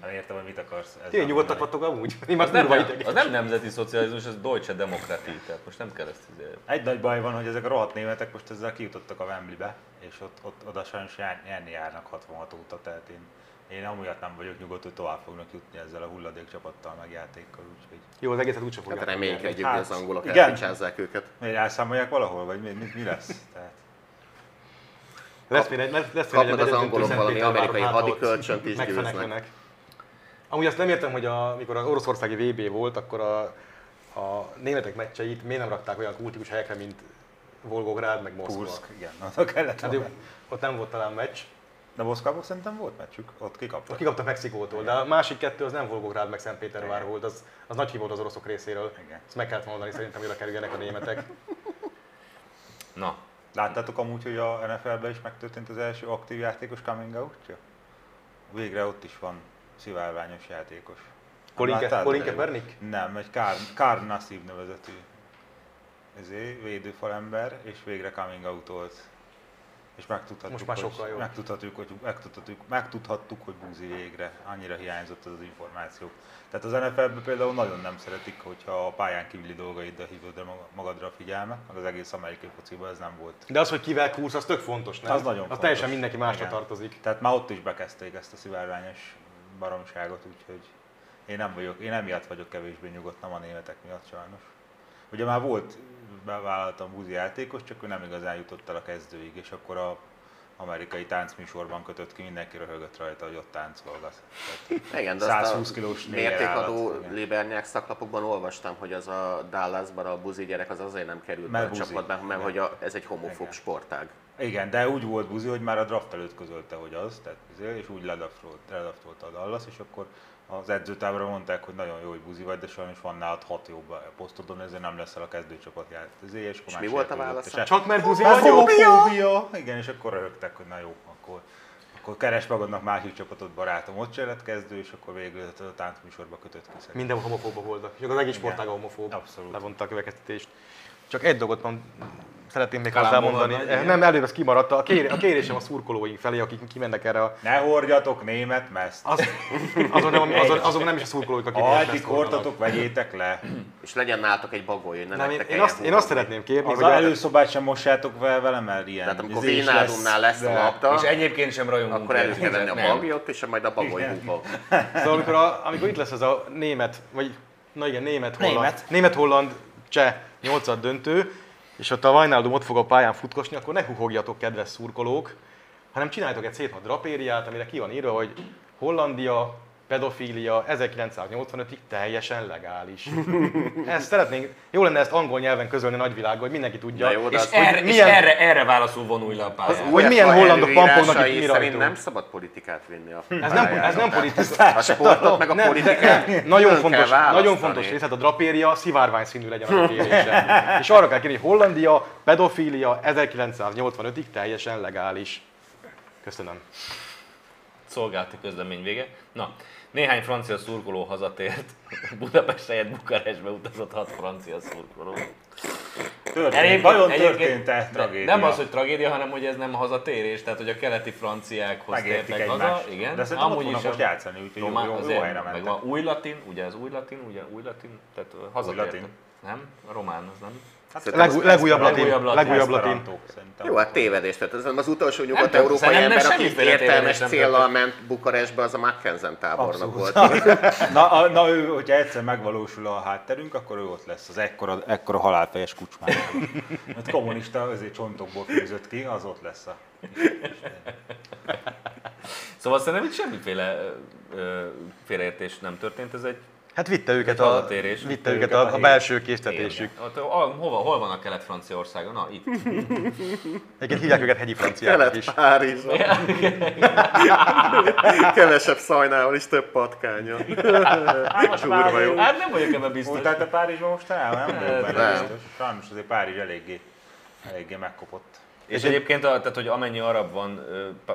Nem értem, hogy mit akarsz Ti nyugodtak vagytok amúgy? Mi már Az nem, idegen. az nem nemzeti szocializmus, az Deutsche Demokratie, tehát most nem kell ezt izé- Egy nagy baj van, hogy ezek a rohadt németek most ezzel kijutottak a Wembleybe, és ott, ott oda sajnos jár- nyerni járnak 66 óta, tehát én, én amiatt nem vagyok nyugodt, hogy tovább fognak jutni ezzel a hulladék csapattal, meg játékkal, úgyhogy Jó, az egészet úgyse Hát fogják. reménykedjük, Hát, hogy az angolok igen. elpicsázzák őket. miért elszámolják valahol, vagy mi, mi, mi lesz? Tehát, Lesz még lesz, lesz Kapnak egy az angolok valami amerikai hát, ha hadikölcsönt is megfeneklenek. Amúgy azt nem értem, hogy a, mikor az oroszországi VB volt, akkor a, a németek meccseit miért nem rakták olyan kultikus helyekre, mint Volgográd, meg Moszkva. Kursk, igen, oda kellett Hát ott nem volt talán meccs. De Moszkvában szerintem volt meccsük, ott kikaptak. Ott kikaptak Mexikótól, de a másik kettő az nem Volgográd, meg Szentpétervár volt, az, az nagy hiba az oroszok részéről. Igen. Ezt meg kellett mondani szerintem, hogy kerüljenek a németek. Na, Láttátok amúgy, hogy a NFL-ben is megtörtént az első aktív játékos coming out Végre ott is van szivárványos játékos. Colin, Kaepernick? Nem, egy Kár, Kár Nassib nevezetű ezé, védőfalember, és végre coming out volt. És megtudhattuk, Most már sokkal hogy, jobb. megtudhattuk, hogy, megtudhattuk, megtudhattuk, hogy Búzi végre. Annyira hiányzott az, az információ. Tehát az NFL-ben például nagyon nem szeretik, hogyha a pályán kívüli dolgaiddal hívod magadra a figyelmet, meg az egész amerikai fociban ez nem volt. De az, hogy kivel kúrsz, az tök fontos, nem? Az nagyon Az fontos. teljesen mindenki másra Igen. tartozik. Tehát már ott is bekezdték ezt a szivárványos baromságot, úgyhogy én nem vagyok, én emiatt vagyok kevésbé nyugodt, nem a németek miatt sajnos. Ugye már volt, bevállaltam buzi játékos, csak ő nem igazán jutott el a kezdőig, és akkor a amerikai táncműsorban kötött ki, mindenki röhögött rajta, hogy ott táncolgat. Tehát Igen, de azt 120 a kilós mértékadó. Libernyák szaklapokban olvastam, hogy az a Dallasban a buzi gyerek az azért nem került be Mert a buzi. csapatba, mert Igen. hogy a, ez egy homofób Igen. sportág. Igen, de úgy volt buzi, hogy már a draft előtt közölte, hogy az, tehát, izé, és úgy ledaftolt, ledaftolta a Dallas, és akkor az edzőtábra mondták, hogy nagyon jó, hogy buzi vagy, de sajnos van nálad hat jobb posztodon, ezért nem leszel a kezdőcsapat játék. És, akkor És mi volt a válasz? Csak mert buzi vagyok? homofóbia! Igen, és akkor röhögtek, hogy na jó, akkor, akkor keres magadnak másik csapatot, barátom, ott se lett kezdő, és akkor végül a táncműsorba kötött ki szerintem. Mindenhol homofóbok voltak. És akkor az egész Igen. sportág homofób. Abszolút. Levonta a következtetést. Csak egy dolgot van, szeretném még hozzámondani. Nem, előbb ez kimaradt. A, kér, a kérésem a szurkolóink felé, akik kimennek erre a... Ne hordjatok német meszt! Az, azon, nem, azon, azon nem is a szurkolóik, akik Ha eddig hordtatok, vegyétek le! És legyen nálatok egy bagoly, hogy ne Nem, én, én, azt, én azt szeretném kérni, Az hogy a a, előszobát sem mossátok vel velem, mert ilyen Tehát amikor Vénádumnál lesz a de- labda, és egyébként sem rajongunk. akkor elő kell venni a bagyot, és majd a bagoly. Szóval amikor, a, amikor itt lesz ez a német, vagy na igen, német, holland, Német. német, holland, cseh nyolcad döntő, és ott a Wijnaldum ott fog a pályán futkosni, akkor ne huhogjatok, kedves szurkolók, hanem csináljátok egy szép nagy drapériát, amire ki van írva, hogy Hollandia, pedofília 1985-ig teljesen legális. ezt szeretnénk, jó lenne ezt angol nyelven közölni a nagyvilágban, hogy mindenki tudja. Na jó, de És, az, erre, milyen- és erre, erre válaszul vonulj le a pályára. Hogy milyen UEFA hollandok pampognak itt mi rajtunk. nem szabad politikát vinni a Ez nem, ez nem politika. A sportot meg a Nem, politikát de- Nagyon fontos, nagyon fontos rész, hát a drapéria szivárvány színű legyen a kérése. És arra kell kérni, hogy Hollandia, pedofília 1985-ig teljesen legális. Köszönöm. Szolgálati közlemény vége. Na, néhány francia szurkoló hazatért. Budapest helyett Bukarestbe utazott hat francia szurkoló. Történt, vajon történt-e tragédia? Nem az, hogy tragédia, hanem hogy ez nem hazatérés, tehát hogy a keleti franciákhoz Megértik tértek egymást. haza. Igen, De szerintem amúgy is most játszani, úgyhogy jó- jó- jó helyre meg mentek. van új latin, ugye az új latin, ugye új latin, tehát hazatértek. Nem? Román az nem. Hát legújabb latin. legújabb latin. Legújabb latin. Jó, hát tévedés. Tehát az utolsó nyugat-európai ember, aki értelmes történt. ment Bukarestbe, az a Mackenzen tábornok volt. na, a, na, ő, hogyha egyszer megvalósul a hátterünk, akkor ő ott lesz, az ekkora, ekkora halálfejes kucsmán. Mert kommunista azért csontokból fűzött ki, az ott lesz a... Szóval szerintem itt semmiféle ö, félreértés nem történt, ez egy Hát vitte őket a, hazatérés. vitte őket a, a belső késztetésük. Hova, hol van a Kelet-Franciaország? Na, itt. Egyébként hívják őket hegyi franciáknak is. Kelet-Párizs. Kevesebb szajnával is több patkánya. Kurva jó. Hát nem vagyok ebben biztos. Voltál te Párizsban most el? Nem vagyok benne Nem. Sajnos azért Párizs eléggé, eléggé megkopott. És egyébként, a, tehát, hogy amennyi arab van,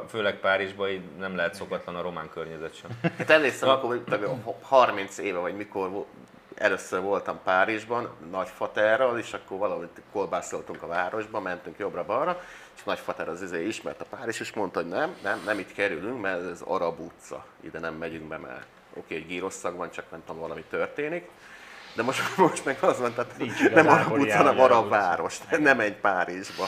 főleg Párizsban, így nem lehet szokatlan a román környezet sem. Hát emlékszem, akkor tudom, 30 éve, vagy mikor először voltam Párizsban, nagyfaterral, és akkor valahogy kolbászoltunk a városba, mentünk jobbra-balra, és nagyfater az izé ismert a Párizs, és mondta, hogy nem, nem, nem itt kerülünk, mert ez arab utca, ide nem megyünk be, mert oké, hogy gyroszak van, csak nem tudom, valami történik. De most, most meg az van, tehát Nincs nem arab utca, hanem arab város, nem egy Párizsba.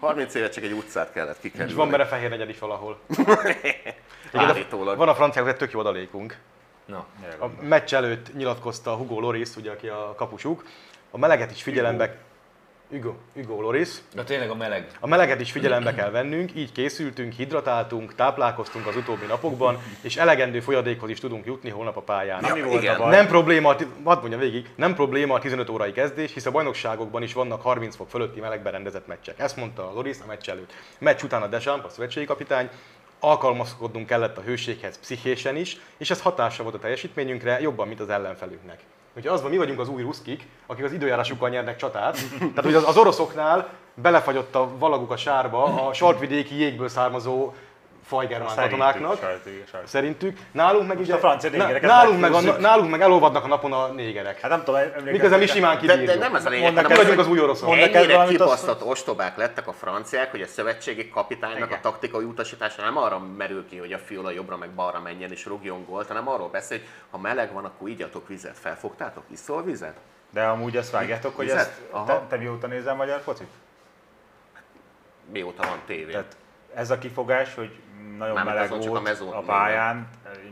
30 éve csak egy utcát kellett És kikerülni. van benne fehér negyed is valahol. Állítólag. Van a franciáknak egy tök jó adalékunk. Na, A meccs előtt nyilatkozta Hugo Loris, ugye, aki a kapusuk. A meleget is figyelembe... Hugo, Hugo Loris. de tényleg a meleg. A meleget is figyelembe kell vennünk, így készültünk, hidratáltunk, táplálkoztunk az utóbbi napokban, és elegendő folyadékhoz is tudunk jutni holnap a pályán. Na, mi volt igen. a baj? Nem probléma, a hadd mondja végig, nem probléma a 15 órai kezdés, hisz a bajnokságokban is vannak 30 fok fölötti melegben rendezett meccsek. Ezt mondta a Loris a meccs előtt. Meccs után a Deschamps, a szövetségi kapitány, alkalmazkodnunk kellett a hőséghez pszichésen is, és ez hatása volt a teljesítményünkre jobban, mint az ellenfelünknek. Ugye az van, mi vagyunk az új ruszkik, akik az időjárásukkal nyernek csatát. Tehát, hogy az, az oroszoknál belefagyott a valaguk a sárba a sarkvidéki jégből származó fajgermán katonáknak. Szerintük, sajt- Szerintük. Nálunk meg ugye, a francia na- négereket nálunk, meg, a, nálunk meg elolvadnak a napon a négerek. Hát nem tudom, Miközben mi simán De, kibírjuk. de nem ez a lényeg, Mondd hanem az új oroszok. Ennyire kibasztott ostobák lettek a franciák, hogy a szövetségi kapitánynak Igen. a taktikai utasítása nem arra merül ki, hogy a fiola jobbra meg balra menjen és rúgjon gólt, hanem arról beszél, hogy ha meleg van, akkor igyatok vizet. Felfogtátok? Iszol vizet? De amúgy azt vágjátok, hogy Vizet? ezt, te, te mióta nézel magyar focit? Mióta van tévé? Tehát ez a kifogás, hogy nagyon Mármint meleg csak volt a mezón a pályán,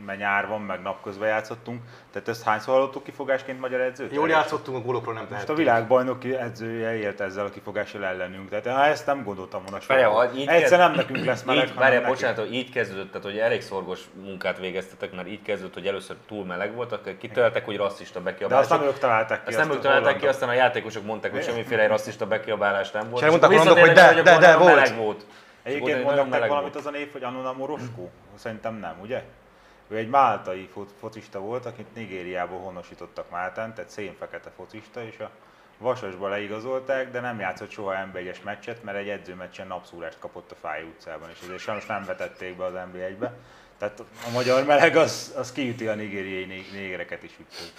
mert nyár van, meg napközben játszottunk. Tehát ezt hányszor hallottuk kifogásként magyar edzőt? Jól játszottunk, a gólokról nem Most a tehetünk. világbajnoki edzője élt ezzel a kifogással ellenünk. Tehát ha ezt nem gondoltam volna soha. Egyszer nem nekünk lesz meleg, Így, várjál, bocsánat, hogy így kezdődött, tehát hogy elég szorgos munkát végeztetek, mert így kezdődött, hogy először túl meleg volt, akkor kitöltek, hogy rasszista De bekiabálás. azt nem ők találták ki. Ezt nem azt ők találták ki, aztán a játékosok mondták, hogy semmiféle rasszista bekiabálás nem volt. És mondták hogy de, de, de, volt. Egyébként mondok nektek valamit volt. az a név, hogy Anona Moroskó? Szerintem nem, ugye? Ő egy máltai fo- focista volt, akit Nigériából honosítottak Máltán, tehát szénfekete focista, és a Vasasba leigazolták, de nem játszott soha NB1-es meccset, mert egy edzőmeccsen napszúrást kapott a Fáj utcában, és ezért sajnos nem vetették be az NB1-be. Tehát a magyar meleg az, az kiüti a nigériai né- négereket is, úgyhogy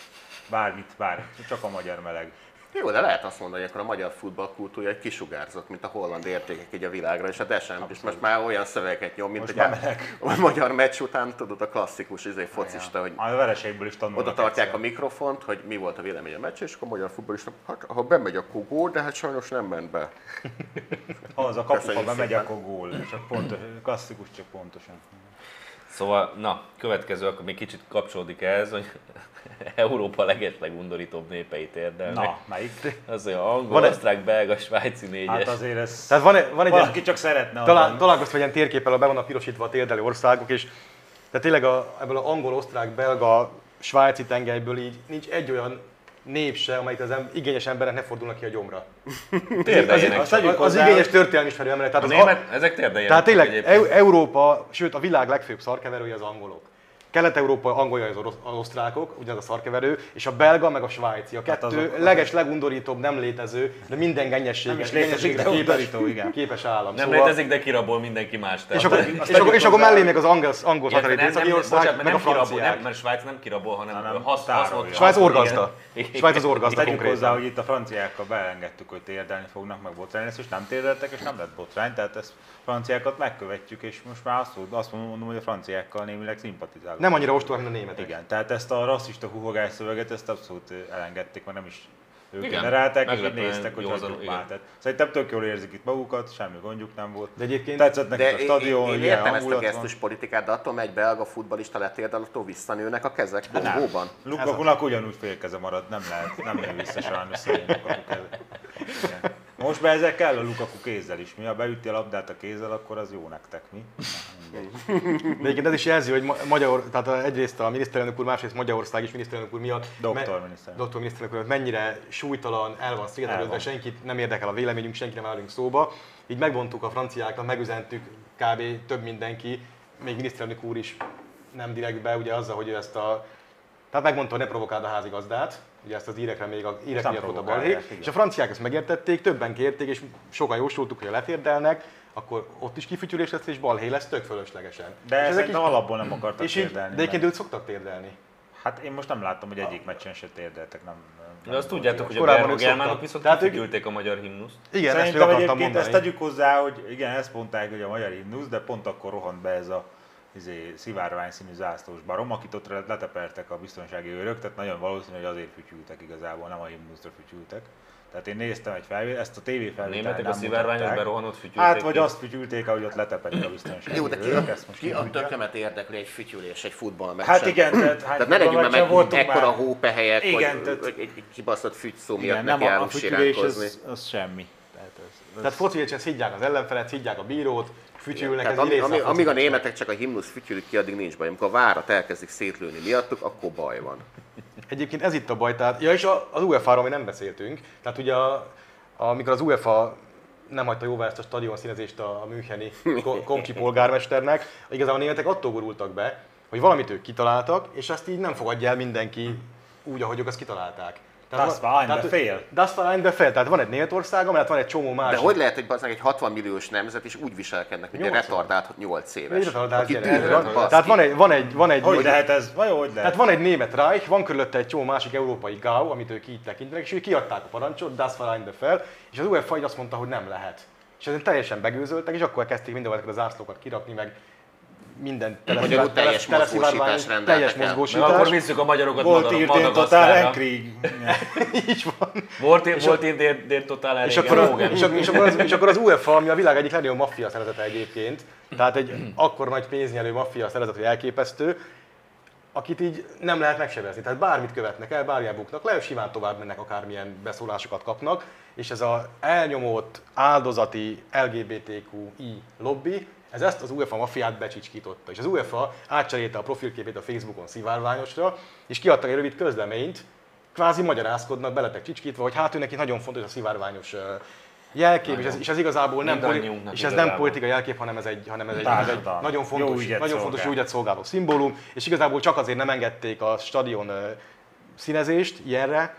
bármit, bár, csak a magyar meleg. Jó, de lehet azt mondani, hogy akkor a magyar futballkultúra egy kisugárzott, mint a holland értékek így a világra, és a Deschamps is most már olyan szövegeket nyom, mint Most hogy a, a magyar meccs után, tudod, a klasszikus izé, focista, hogy A vereségből is tanulnak oda tartják egyszer. a mikrofont, hogy mi volt a vélemény a meccs, és akkor a magyar futballista, hát ha bemegy, akkor gól, de hát sajnos nem ment be. Ha az a kapufa Köszönjük bemegy, akkor gól. Csak pontos, klasszikus, csak pontosan. Szóval, na, következő, akkor még kicsit kapcsolódik ehhez, hogy Európa legeslegundorítóbb népeit érdelnek. Na, melyik? Az olyan angol, Van-e- osztrák, belga, svájci négyes. Hát azért ez... Tehát van, egy- van egy Valaki csak szeretne talán, találkoztam egy ilyen térképpel, be vannak pirosítva a térdelő országok, és Tehát tényleg a, ebből az angol, osztrák, belga, svájci tengelyből így nincs egy olyan nép se, amelyik az em- igényes emberek ne fordulnak ki a gyomra. Térdeljenek Az, az, az igényes történelmi ismerő emberek. Tehát, A az, a, ezek térdeljenek tehát tényleg Európa, sőt a világ legfőbb szarkeverője az angolok. Kelet-Európa angolja az, orosz, az osztrákok, ugyanaz a szarkeverő, és a belga meg a svájci. A kettő azok- leges, legundorítóbb, nem létező, de minden gennyességes, gennyességre de képes, igen. képes állam. Nem Szóval- létezik, de kirabol mindenki más. és akkor, Tehát- és, tegyük akkor, és akkor mellé még az angol, angol bocsánat, meg a nem kirabol, franciák. nem, mert Svájc nem kirabol, hanem, Hanem hasz, tárolja. hasznot Svájc orgazda. Igen. Svájc az orgazda Tegyük hozzá, hogy itt a franciákkal beengedtük, hogy térdelni fognak, meg botrány lesz, és nem térdeltek, és nem lett botrány, tehát ezt franciákat megkövetjük, és most már azt, azt mondom, hogy a franciákkal némileg szimpatizálunk. Nem annyira ostoba, mint a németek. Igen, tehát ezt a rasszista huhogás szöveget, ezt abszolút elengedték, mert nem is ők Igen, generálták, és így néztek, hogy hagyjuk már. Tehát szerintem tök jól érzik itt magukat, semmi gondjuk nem volt. De egyébként Tetszett nekik De a stadion, én, én ilyen értem ezt a hangulat van. gesztuspolitikát, de attól megy belga futbalista letérdel, attól visszanőnek a kezek. Kongóban. Lukakunak ugyanúgy félkeze marad, nem lehet, nem nő vissza sajnos Lukaku keze. Most be ezek kell a Lukaku kézzel is. Mi, ha beüti a labdát a kézzel, akkor az jó nektek, mi? De egyébként ez is jelzi, hogy Ma- Magyar, tehát egyrészt a miniszterelnök úr, másrészt Magyarország is miniszterelnök úr miatt. Doktor me- miniszterelnök. Doktor miniszterelnök úr, mennyire súlytalan, el van El szigetelődve, senkit nem érdekel a véleményünk, senki nem állunk szóba. Így megvontuk a franciáknak, megüzentük kb. több mindenki, még miniszterelnök úr is nem direktbe, ugye azzal, hogy ő ezt a tehát megmondta, hogy ne provokáld a házigazdát, ugye ezt az írekre még a írek miatt volt a balhé, és a franciák ezt megértették, többen kérték, és sokan jósoltuk, hogy ha letérdelnek, akkor ott is kifütyülés lesz, és balhé lesz tök fölöslegesen. De és ezek is- alapból nem akartak és térdelni. de egyébként ők szoktak térdelni. Hát én most nem láttam, hogy egyik meccsen se térdeltek. Nem, nem De azt tudjátok, hogy a ők germánok viszont Tehát ők- kifütyülték a magyar himnuszt. Igen, ezt Szerintem akartam egyébként mondani. ezt tegyük hozzá, hogy igen, ezt mondták, hogy a magyar himnusz, de pont akkor rohant be ez a izé, szivárvány színű zászlós barom, akit ott letepertek a biztonsági őrök, tehát nagyon valószínű, hogy azért fütyültek igazából, nem a himnuszra fütyültek. Tehát én néztem egy felvételt, ezt a TV felvételt németek a szivárványos berohanott fütyülték. Hát vagy ki. azt fütyülték, ahogy ott leteperik a biztonsági Jó, de ki, őrök, a, ezt most ki a tökömet érdekli egy fütyülés egy futballmeccsen? Hát igen, tehát, Tehát ne legyünk már meg voltunk ekkora hópehelyek, Igen, tehát- egy, egy kibaszott fügyszó miatt Igen, nem a, a fütyülés az, az semmi. Tehát, ez, ez, Tehát foci az ellenfelet, szidják a bírót, fütyülnek, Tehát ami, foci amíg a németek csak a himnusz fütyülik ki, addig nincs baj. Amikor a várat elkezdik szétlőni miattuk, akkor baj van. Egyébként ez itt a baj, tehát, ja és az UEFA-ról mi nem beszéltünk, tehát ugye a, amikor az UEFA nem hagyta jóvá ezt a stadion színezést a, a Müncheni Ko- Komcsi polgármesternek, igazából a németek attól gurultak be, hogy valamit ők kitaláltak, és ezt így nem fogadja el mindenki úgy, ahogy ők azt kitalálták. Das van- war ein tehát- Befehl. Das war ein Befehl, tehát van egy Németország, amellett van egy csomó De másik. hogy lehet, hogy bazdmeg egy 60 milliós nemzet is úgy viselkednek, mint egy 80. retardált 8 éves. Egy retardált gyerek. Van-. Tehát van egy, van egy, van egy, hogy lehet ez? Vajon hogy lehet? Tehát van egy német Reich, van körülötte egy csomó másik európai GAU, amit ők így tekintenek, és ők kiadták a parancsot, das war ein Befehl, és az UEFA így azt mondta, hogy nem lehet. És ezen teljesen begőzöltek, és akkor kezdték mindenhol ezeket a zászlókat kirakni, meg minden Magyarul teljes mozgósítás rendeltek teljes mozgósítás. akkor visszük a magyarokat Volt Madara- írt én Total Madagaszkárra. Enkrieg. így van. Volt, volt én dér, dér Total És akkor, a, és, akkor, és, akkor az, és akkor az UEFA, ami a világ egyik legnagyobb maffia szervezete egyébként, tehát egy akkor nagy pénznyelő maffia szervezet, hogy elképesztő, akit így nem lehet megsebezni. Tehát bármit követnek el, bármilyen buknak le, simán tovább mennek, akármilyen beszólásokat kapnak, és ez a elnyomott, áldozati LGBTQI lobby, ez ezt az UEFA mafiát becsicskította. És az UEFA átcserélte a profilképét a Facebookon szivárványosra, és kiadtak egy rövid közleményt, kvázi magyarázkodnak, beletek csicskítva, hogy hát ő neki nagyon fontos a szivárványos jelkép, és ez, és ez igazából nem, poli- Mindannyiunknak és ez nem politikai jelkép, hanem ez egy, hanem ez egy, ez egy nagyon fontos, nagyon fontos ügyet szolgáló szimbólum, és igazából csak azért nem engedték a stadion színezést ilyenre,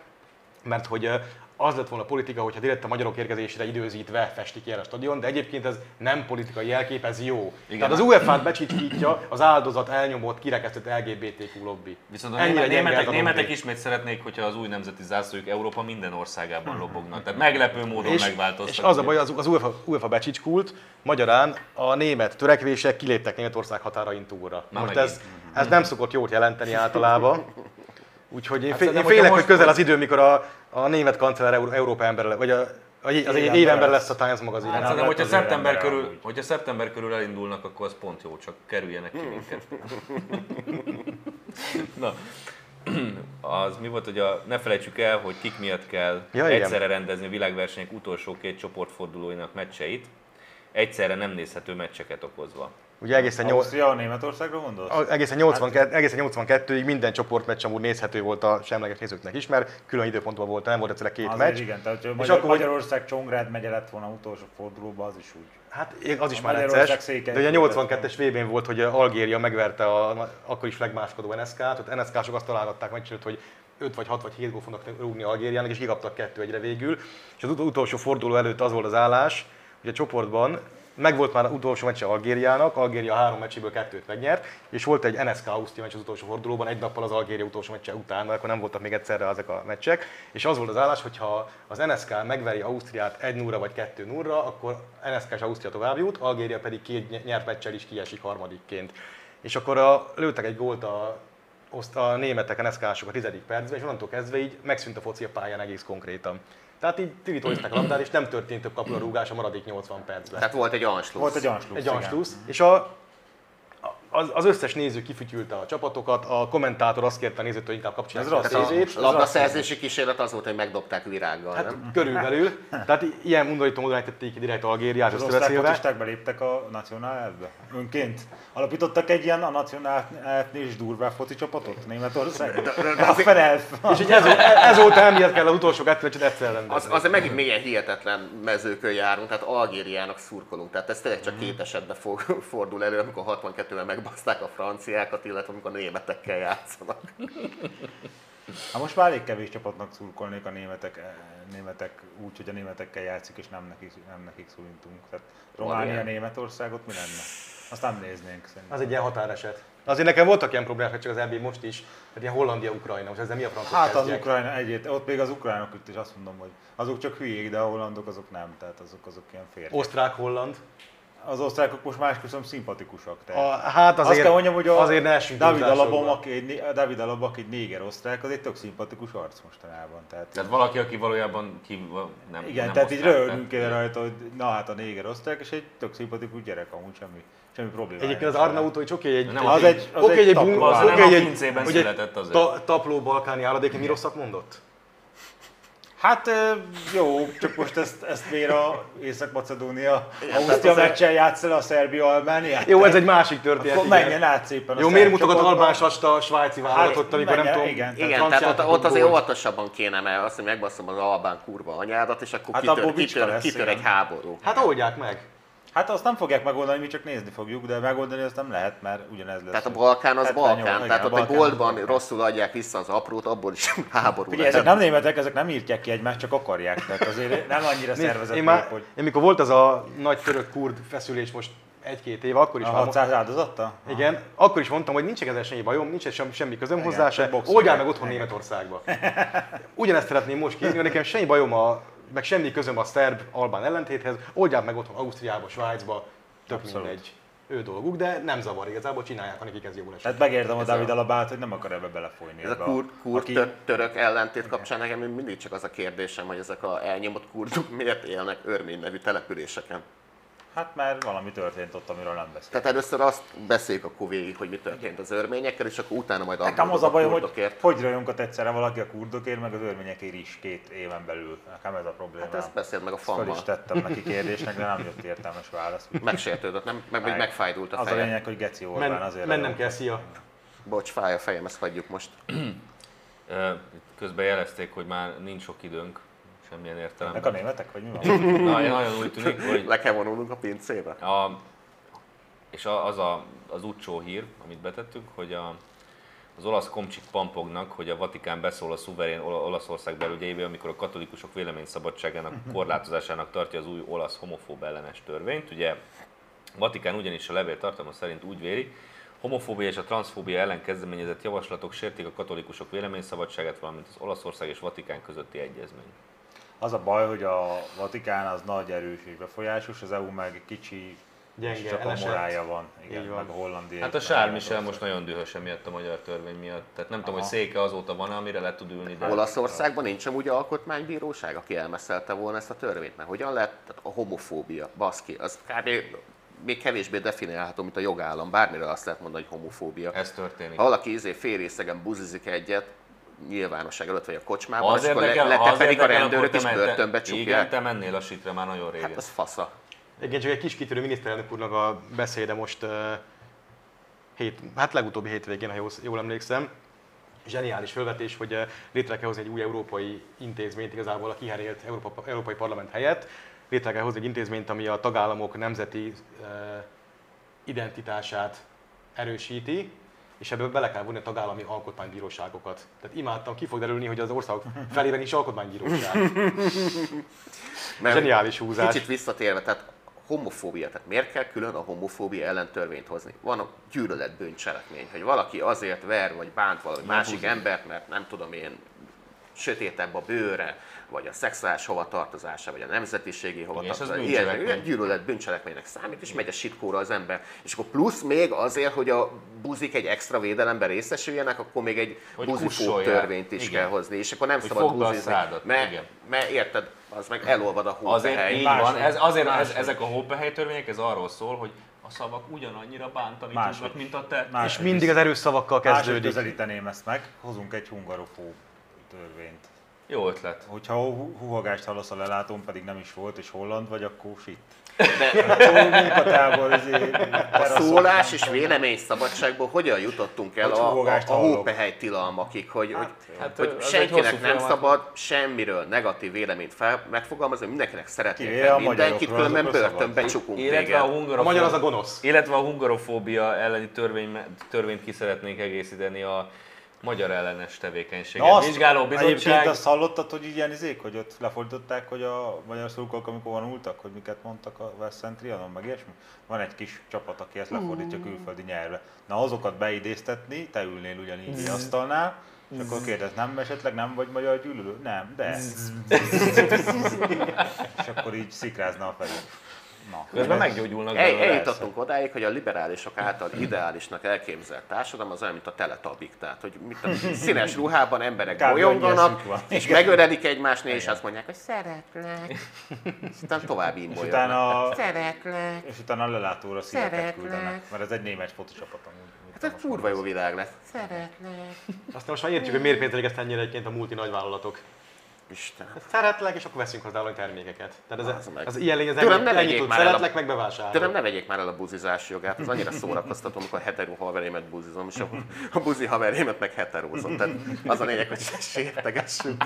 mert hogy az lett volna politika, hogyha direkt a magyarok érkezésére időzítve festik ilyen a stadion, de egyébként ez nem politikai jelkép, ez jó. Igen. Tehát az UEFA-t becsicskítja az áldozat elnyomott, kirekesztett LGBTQ lobby. Viszont a Ennyire németek, németek ismét szeretnék, hogyha az új nemzeti zászlójuk Európa minden országában lobognak. Tehát meglepő módon és, megváltoztak. és az a baj, az, az UEFA, UEFA becsicskult, magyarán a német törekvések kiléptek Németország határain túlra. Na Most megint. ez, ez nem szokott jót jelenteni általában. Úgyhogy én, Hát fél, én félek, hogy közel az idő, mikor a, a német kancellár Euró- Európa ember, le- vagy a, a, az Évember évember lesz. a Times magazin. Hát Nem szerintem, hogyha az szeptember, körül, hogyha szeptember körül elindulnak, akkor az pont jó, csak kerüljenek ki minket. Na, az mi volt, hogy a, ne felejtsük el, hogy kik miatt kell Ja, ja, igen. egyszerre rendezni a világversenyek utolsó két csoportfordulóinak meccseit. egyszerre nem nézhető meccseket okozva. Ugye egészen, nyol, Ausztria, Németországra gondolsz? egészen, 82, egészen 82-ig minden csoportmeccs amúgy nézhető volt a semleges nézőknek is, mert külön időpontban volt, nem volt egyszerűen két Azért meccs. igen, tehát hogyha És Magyar, akkor, hogy- Magyarország Csongrád megye lett volna utolsó fordulóban, az is úgy. Hát az is A már székely de ugye a volt. 82-es vb volt, hogy Algéria megverte a akkor is legmáskodó NSK-t, ott NSK-sok azt találgatták meg, hogy 5 vagy 6 vagy 7 gól fognak rúgni Algériának, és kikaptak kettő egyre végül. És az ut- utolsó forduló előtt az volt az állás, hogy a csoportban meg volt már az utolsó meccse Algériának, Algéria három meccséből kettőt megnyert, és volt egy NSK Ausztria meccs az utolsó fordulóban, egy nappal az Algéria utolsó meccse után, mert akkor nem voltak még egyszerre ezek a meccsek, és az volt az állás, hogy ha az NSK megveri Ausztriát 1 0 vagy 2 0 akkor NSK és Ausztria tovább jut, Algéria pedig két ny- nyert meccsel is kiesik harmadikként. És akkor a, lőttek egy gólt a, a németek, a NSK-sok a tizedik percben, és onnantól kezdve így megszűnt a foci a pályán egész konkrétan. Tehát így tivitolizták a labdát, és nem történt több kapura rúgás a maradék 80 percben. Tehát volt egy Anschluss. Volt egy Anschluss, Egy. Anschluss, és a, az, az összes néző kifütyülte a csapatokat, a kommentátor azt kérte a nézőtől, hogy inkább kapcsolják Ez a tévét. A labdaszerzési kísérlet az volt, hogy megdobták virággal, Hát nem? körülbelül. Tehát ilyen undorító módon ejtették ki direkt Algériát Az osztrák beléptek a Nacional elfbe? Önként? Alapítottak egy ilyen a Nacional elfnél is durvább foci csapatot Németországban? Waffen elf! És így ez, ez volt emiatt kell az utolsó kettő meccset egyszer Az, rendezni. azért megint milyen hihetetlen mezőkön járunk, tehát Algériának szurkolunk. Tehát ez tényleg csak két esetben fog, fordul elő, amikor 62-ben megbaszták a franciákat, illetve amikor a németekkel játszanak. Hát most már elég kevés csapatnak szurkolnék a németek, eh, németek úgy, hogy a németekkel játszik, és nem nekik, nem nekik szurkolunk. Tehát Románia? Németországot mi lenne? Azt nem néznénk szerintem. Az egy ilyen határeset. Azért nekem voltak ilyen problémák, csak az EB most is, hogy ilyen Hollandia-Ukrajna, most ezzel mi a francok Hát az kezdjek? Ukrajna egyét, ott még az ukránok itt is azt mondom, hogy azok csak hülyék, de a hollandok azok nem, tehát azok azok ilyen férfiak. Osztrák-holland. Az osztrákok most más köszönöm szimpatikusak. A, Tehát. hát azért, azt kell mondjam, hogy a azért ne David. Alabom, aki egy, David Alaba, aki egy néger osztrák, az egy tök szimpatikus arc mostanában. Tehát, Tehát valaki, aki valójában ki, nem igen, nem tehát így osztrák, röhögünk tehát- el rajta, hogy na hát a néger osztrák, és egy tök szimpatikus gyerek amúgy semmi, semmi probléma. Egyébként az Arnautovics oké, egy, Nem, az egy, az oké, egy, egy, tapló. bum- Valószínűleg oké, a egy, pincében hogy egy született azért. ta, tapló balkáni áradék, mi rosszat mondott? Hát jó, csak most ezt, ezt miért a Észak-Macedónia tehát Ausztria meccsen játsz el a Szerbia-Albániát? Jó, ez egy másik történet. Akkor menjen át szépen Jó, miért mutogat. Albán a svájci vállalatot, amikor nem tudom, igen. Igen, franciák tehát ott, ott azért óvatosabban kéne, mert azt, hogy megbasszom az albán kurva anyádat, és akkor Hát kitör, kitör, lesz, kitör igen. egy háború. Hát oldják meg. Hát azt nem fogják megoldani, mi csak nézni fogjuk, de megoldani azt nem lehet, mert ugyanez lesz. Tehát a Balkán az 78, Balkán, igen, tehát a ott egy boltban Balkán. rosszul adják vissza az aprót, abból is háború Figyelj, ezek nem németek, ezek nem írtják ki egymást, csak akarják. Tehát azért nem annyira szervezett én, már, hogy én mikor volt az a nagy török-kurd feszülés most egy-két év, akkor is a már 600 áldozatta? Igen, akkor is mondtam, hogy nincs ezzel semmi bajom, nincs semmi, semmi közöm Igen, hozzá se, oldjál meg otthon. Németországba. Ugyanezt szeretném most kérni, hogy nekem semmi bajom, a, meg semmi közöm a szerb-albán ellentéthez, oldják meg otthon Ausztriába, Svájcba, tök Abszolút. mindegy. Ő dolguk, de nem zavar igazából, csinálják, ha nekik ez jól esik. Tehát megértem a Dávid Alabát, hogy nem akar ebbe belefolyni. Ez a ebbe kurd, kurd aki- tör, török ellentét kapcsán nekem mindig csak az a kérdésem, hogy ezek a elnyomott kurdok miért élnek örmény nevű településeken. Hát már valami történt ott, amiről nem beszél. Tehát először azt beszéljük akkor végig, hogy mi történt az örményekkel, és akkor utána majd Nekem az aggódok a bajom, hogy hogy rajongott egyszerre valaki a kurdokért, meg az örményekért is két éven belül. Nekem ez a probléma. Hát ezt beszéld meg a Ezt Föl is tettem neki kérdésnek, de nem jött értelmes válasz. Megsértődött, nem? Meg, meg megfájdult a Az a lényeg, hogy Geci Orbán Men, azért mennem kell, szia! Bocs, fáj a fejem, ezt hagyjuk most. Közben jelezték, hogy már nincs sok időnk, semmilyen Ezek a értelemben. németek, vagy mi van? Na, nagyon úgy tűnik, hogy Le kell vonulnunk a pincébe. A, és a- az a, az utcsó hír, amit betettünk, hogy a, az olasz komcsik pampognak, hogy a Vatikán beszól a szuverén Ola- Olaszország belügyeibe, amikor a katolikusok véleményszabadságának korlátozásának tartja az új olasz homofób ellenes törvényt. Ugye a Vatikán ugyanis a levél tartalma szerint úgy véli, homofóbia és a transzfóbia ellen kezdeményezett javaslatok sértik a katolikusok véleményszabadságát, valamint az Olaszország és Vatikán közötti egyezmény. Az a baj, hogy a Vatikán az nagy, erős és befolyásos, az EU meg kicsi, Gyenge, csak a elesett. morálja van. Igen, Így van. meg a Hollandia. Hát a Charles Michel most nagyon dühös emiatt a magyar törvény miatt. Tehát nem tudom, Aha. hogy széke azóta van, amire le tud ülni, de... Olaszországban nincs amúgy alkotmánybíróság, aki elmeszelte volna ezt a törvényt, mert hogyan lehet, tehát a homofóbia, baszki, az kb. még kevésbé definiálható, mint a jogállam, bármire azt lehet mondani, hogy homofóbia. Ez történik. Ha valaki izé férészegen buzizik egyet, nyilvánosság előtt vagy a kocsmában, Ha és az akkor le, érdekel, ha az leteperik a rendőrök és te men- börtönbe te- Igen, csukják. te mennél a sitre már nagyon régen. Hát az fasza. Igen, csak egy kis kitérő miniszterelnök úrnak a beszéde most uh, hét, hát legutóbbi hétvégén, ha jól, jól emlékszem. Zseniális felvetés, hogy létre kell hozni egy új európai intézményt, igazából a kiherélt Európa, Európai Parlament helyett. Létre kell hozni egy intézményt, ami a tagállamok nemzeti uh, identitását erősíti, és ebből bele kell vonni a tagállami alkotmánybíróságokat. Tehát imádtam, ki fog derülni, hogy az országok felében is alkotmánybíróság. Mert Zseniális húzás. Kicsit visszatérve, tehát homofóbia, tehát miért kell külön a homofóbia ellen törvényt hozni? Van a gyűlölet bűncselekmény, hogy valaki azért ver vagy bánt valami másik embert, mert nem tudom én, sötétebb a bőre, vagy a szexuális hovatartozása, vagy a nemzetiségi hovatartozása. bűncselekmény. Ilyen gyűlölet bűncselekménynek számít, és megy a sitkóra az ember. És akkor plusz még azért, hogy a buzik egy extra védelemben részesüljenek, akkor még egy kussolják. törvényt is Igen. kell hozni, és akkor nem Hogy szabad buzizni. Mert, mert érted, az meg elolvad a Azért hópehely. így Máshogy. van, ez, azért ez, ezek a hópehely törvények, ez arról szól, hogy a szavak ugyanannyira bántani tudnak, mint a te. Más- És mindig az erős szavakkal Máshogy kezdődik. közelíteném ezt meg, hozunk egy hungarofób törvényt. Jó ötlet. Hogyha hu- huhogást hallasz a lelátón, pedig nem is volt, és holland vagy, akkor shit. De Munkatából a szólás és vélemény szabadságból hogyan jutottunk el Hogy a, a, a hópehely tilalmakig, hogy, hogy, hát, hogy egy hosszú senkinek nem folyamat. szabad semmiről negatív véleményt fel, megfogalmazni, mindenkinek szeretni Kivéve kell mindenkit, különben börtönbe csukunk Illetve a, téged. A magyar az a gonosz. Illetve a hungarofóbia elleni törvény, törvényt ki szeretnénk egészíteni a magyar ellenes tevékenységet. Azt, Vizsgáló bizottság. azt hallottad, hogy így ilyen izék, hogy ott lefordították, hogy a magyar szurkolók, amikor vonultak, hogy miket mondtak a West End Trianon, meg ilyesmi? Van egy kis csapat, aki ezt lefordítja külföldi nyelvre. Na azokat beidéztetni, te ülnél ugyanígy egy asztalnál, és akkor kérdez, nem esetleg nem vagy magyar gyűlölő? Nem, de. és akkor így szikrázna a fejük. Na, Közben meggyógyulnak El, eljutottunk odáig, hogy a liberálisok által ideálisnak elképzelt társadalom az olyan, mint a teletabik. Tehát, hogy mit tudom, színes ruhában emberek bolyonganak, és megölelik egymásnél, és azt mondják, hogy szeretlek. És utána tovább imbolyognak. Szeretlek. és utána a lelátóra szíveket Szeretlek. küldenek, mert ez egy német fotocsapat amúgy. Hát ez kurva jó világ lesz. Szeretlek. Aztán most már értjük, hogy miért péntelik ezt ennyire egyébként a multi nagyvállalatok. Isten. Szeretlek, és akkor veszünk hozzá valami termékeket. Tehát ez, Az meg. az ilyen az Tőlem ne vegyék már el a- szeretlek, meg bevásárolok. Tőlem ne vegyék már el a buzizás jogát, az annyira szórakoztató, amikor a hetero haverémet buzizom, és a, a buzi haverémet meg heterózom. Tehát az a lényeg, hogy sértegessünk.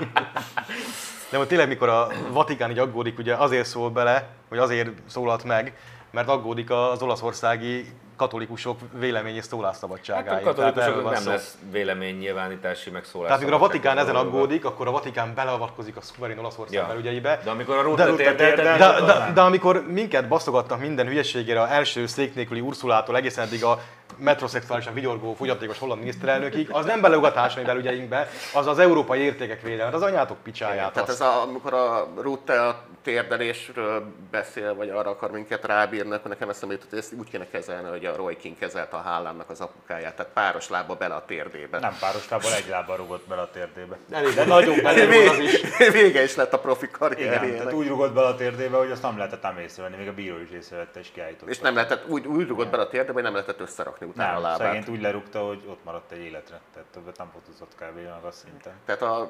De most tényleg, mikor a Vatikán így aggódik, ugye azért szól bele, vagy azért szólalt meg, mert aggódik az olaszországi katolikusok vélemény és Hát szólásszabadságáért. a Tehát erről katolikusoknak van nem szó. lesz véleménynyilvánítási meg szólás. Tehát mikor a Vatikán ezen aggódik, akkor a Vatikán beleavatkozik a szuverén Olaszország Ja. belügyeibe. De amikor a De- Rutte térdelt, De, de, de, amikor minket basztogattak minden hülyeségére, a első szék nélküli Ursulától egészen eddig a metroszexuálisan vigyorgó, fogyatékos holland miniszterelnökig, az nem beleugatás mi belügyeinkbe, az az európai értékek védelme, az anyátok picsáját. Tehát ez a, amikor a Rutte a térdelésről beszél, vagy arra akar minket rábírni, akkor nekem eszembe jutott, hogy ezt úgy kéne kezelni, hogy a Roy King kezelte a Hálánnak az apukáját, tehát páros lábba bele a térdébe. Nem páros lábbal egy lábbal rugott bele a térdébe. Elég De nagyon bele Vége, az is. vége is lett a profi Igen, karrierjének. tehát úgy rugott bele a térdébe, hogy azt nem lehetett ám észrevenni, még a bíró is észrevette és kiállította. És nem lehetett, úgy, úgy rugott bele a térdébe, hogy nem lehetett összerakni utána a nem, lábát. szegényt úgy lerúgta, hogy ott maradt egy életre, tehát többet nem fotózott kb. meg azt szinten. Tehát a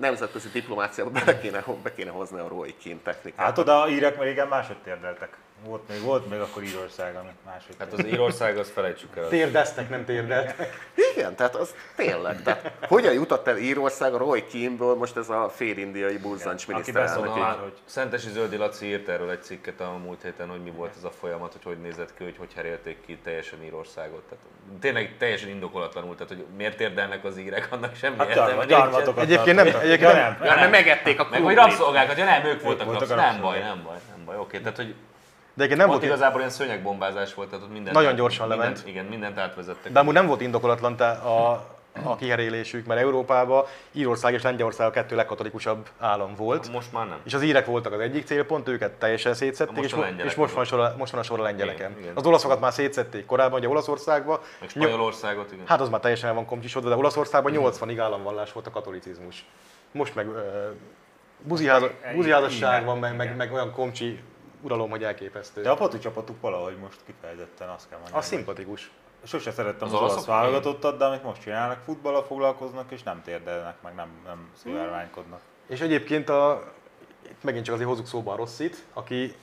nemzetközi diplomáciába be kéne, be kéne hozni a Roy Keane technikát. Hát oda a írek már régen máshogy térdeltek. Volt még, volt még akkor Írország, amit máshogy Hát az Írország, azt felejtsük el. Térdeztek, nem térdelt. Igen, tehát az tényleg. Tehát hogyan jutott el Írország a Roy Keane-ből most ez a félindiai buzzancs Aki miniszterelnök? Szóval hogy- Szentesi Zöldi Laci írt erről egy cikket a múlt héten, hogy mi volt ez a folyamat, hogy hogy nézett ki, hogy hogy herélték ki teljesen Írországot. Tehát tényleg teljesen indokolatlanul, tehát hogy miért érdelnek az írek, annak semmi Hát értelme. gyarmatokat Egyébként nem- egyébként nem- nem. Ja, mert megették a Meg hogy rabszolgákat, ja nem, ők voltak voltak. Nem baj, nem baj, nem baj. Oké, tehát hogy De egyébként nem ott volt, igazából ilyen szőnyegbombázás volt, tehát ott minden, Nagyon gyorsan minden, lement. Igen, mindent átvezettek. de amúgy nem volt indokolatlan te a, a kiherélésük, mert Európában Írország és Lengyelország a kettő legkatolikusabb állam volt. Most már nem. És az írek voltak az egyik célpont, őket teljesen szétszették, Most és, mo- és most, van sor, a- most van a sor a lengyeleken. Igen, igen. Az olaszokat már szétszették korábban, ugye Olaszországban. Meg Nyol- Spanyolországot, igen. Hát az már teljesen el van komcsisodva, de Olaszországban 80-ig államvallás volt a katolicizmus. Most meg uh, buziházasság igen, van, meg, meg, igen. meg olyan komcsi uralom, hogy elképesztő. De a poti csapatuk valahogy most kifejezetten azt kell mondani. Az szimpatikus. Sose szerettem Az az, olasz válogatottat, de amit most csinálnak, futballal foglalkoznak, és nem térdelnek, meg nem, nem szivárványkodnak. És egyébként a, itt megint csak azért hozzuk szóba a Rosszit, aki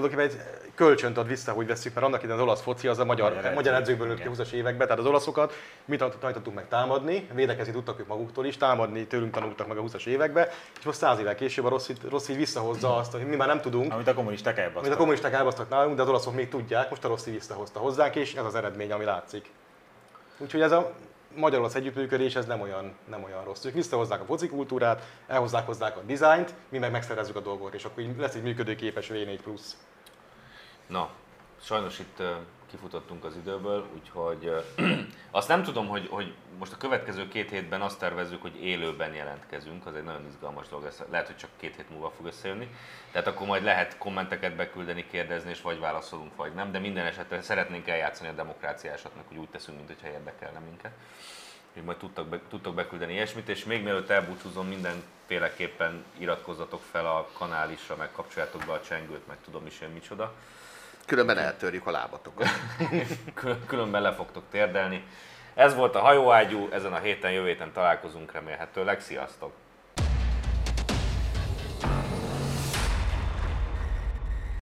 tulajdonképpen egy kölcsönt ad vissza, hogy veszük, mert annak idején az olasz foci az a magyar, Magyar magyar, magyar edzők, edzőkből nőtt ki igen. 20-as években, tehát az olaszokat mi tan- tanítottunk meg támadni, védekezni tudtak ők maguktól is, támadni tőlünk tanultak meg a 20-as években, és most száz évvel később a rossz, rossz így visszahozza azt, hogy mi már nem tudunk, Amit a kommunisták amit a elbasztak. kommunisták elbasztak nálunk, de az olaszok még tudják, most a Rossi visszahozta hozzánk, és ez az eredmény, ami látszik. Úgyhogy ez a magyar-olasz együttműködés, ez nem olyan, nem olyan rossz. Ők visszahozzák a foci kultúrát, elhozzák hozzák a dizájnt, mi meg megszerezzük a dolgot, és akkor lesz egy működőképes V4 plusz. Na, sajnos itt kifutottunk az időből, úgyhogy azt nem tudom, hogy, hogy most a következő két hétben azt tervezzük, hogy élőben jelentkezünk, az egy nagyon izgalmas dolog, lesz. lehet, hogy csak két hét múlva fog összejönni. Tehát akkor majd lehet kommenteket beküldeni, kérdezni, és vagy válaszolunk, vagy nem, de minden esetre szeretnénk eljátszani a demokráciásatnak, hogy úgy teszünk, mintha érdekelne minket. Úgyhogy majd tudtak, be, tudtok beküldeni ilyesmit, és még mielőtt elbúcsúzom, mindenféleképpen iratkozzatok fel a kanálisra, meg kapcsoljátok be a csengőt, meg tudom is én micsoda. Különben eltörjük a lábatokat. Kül- különben le fogtok térdelni. Ez volt a hajóágyú, ezen a héten, jövő héten találkozunk remélhetőleg. Sziasztok!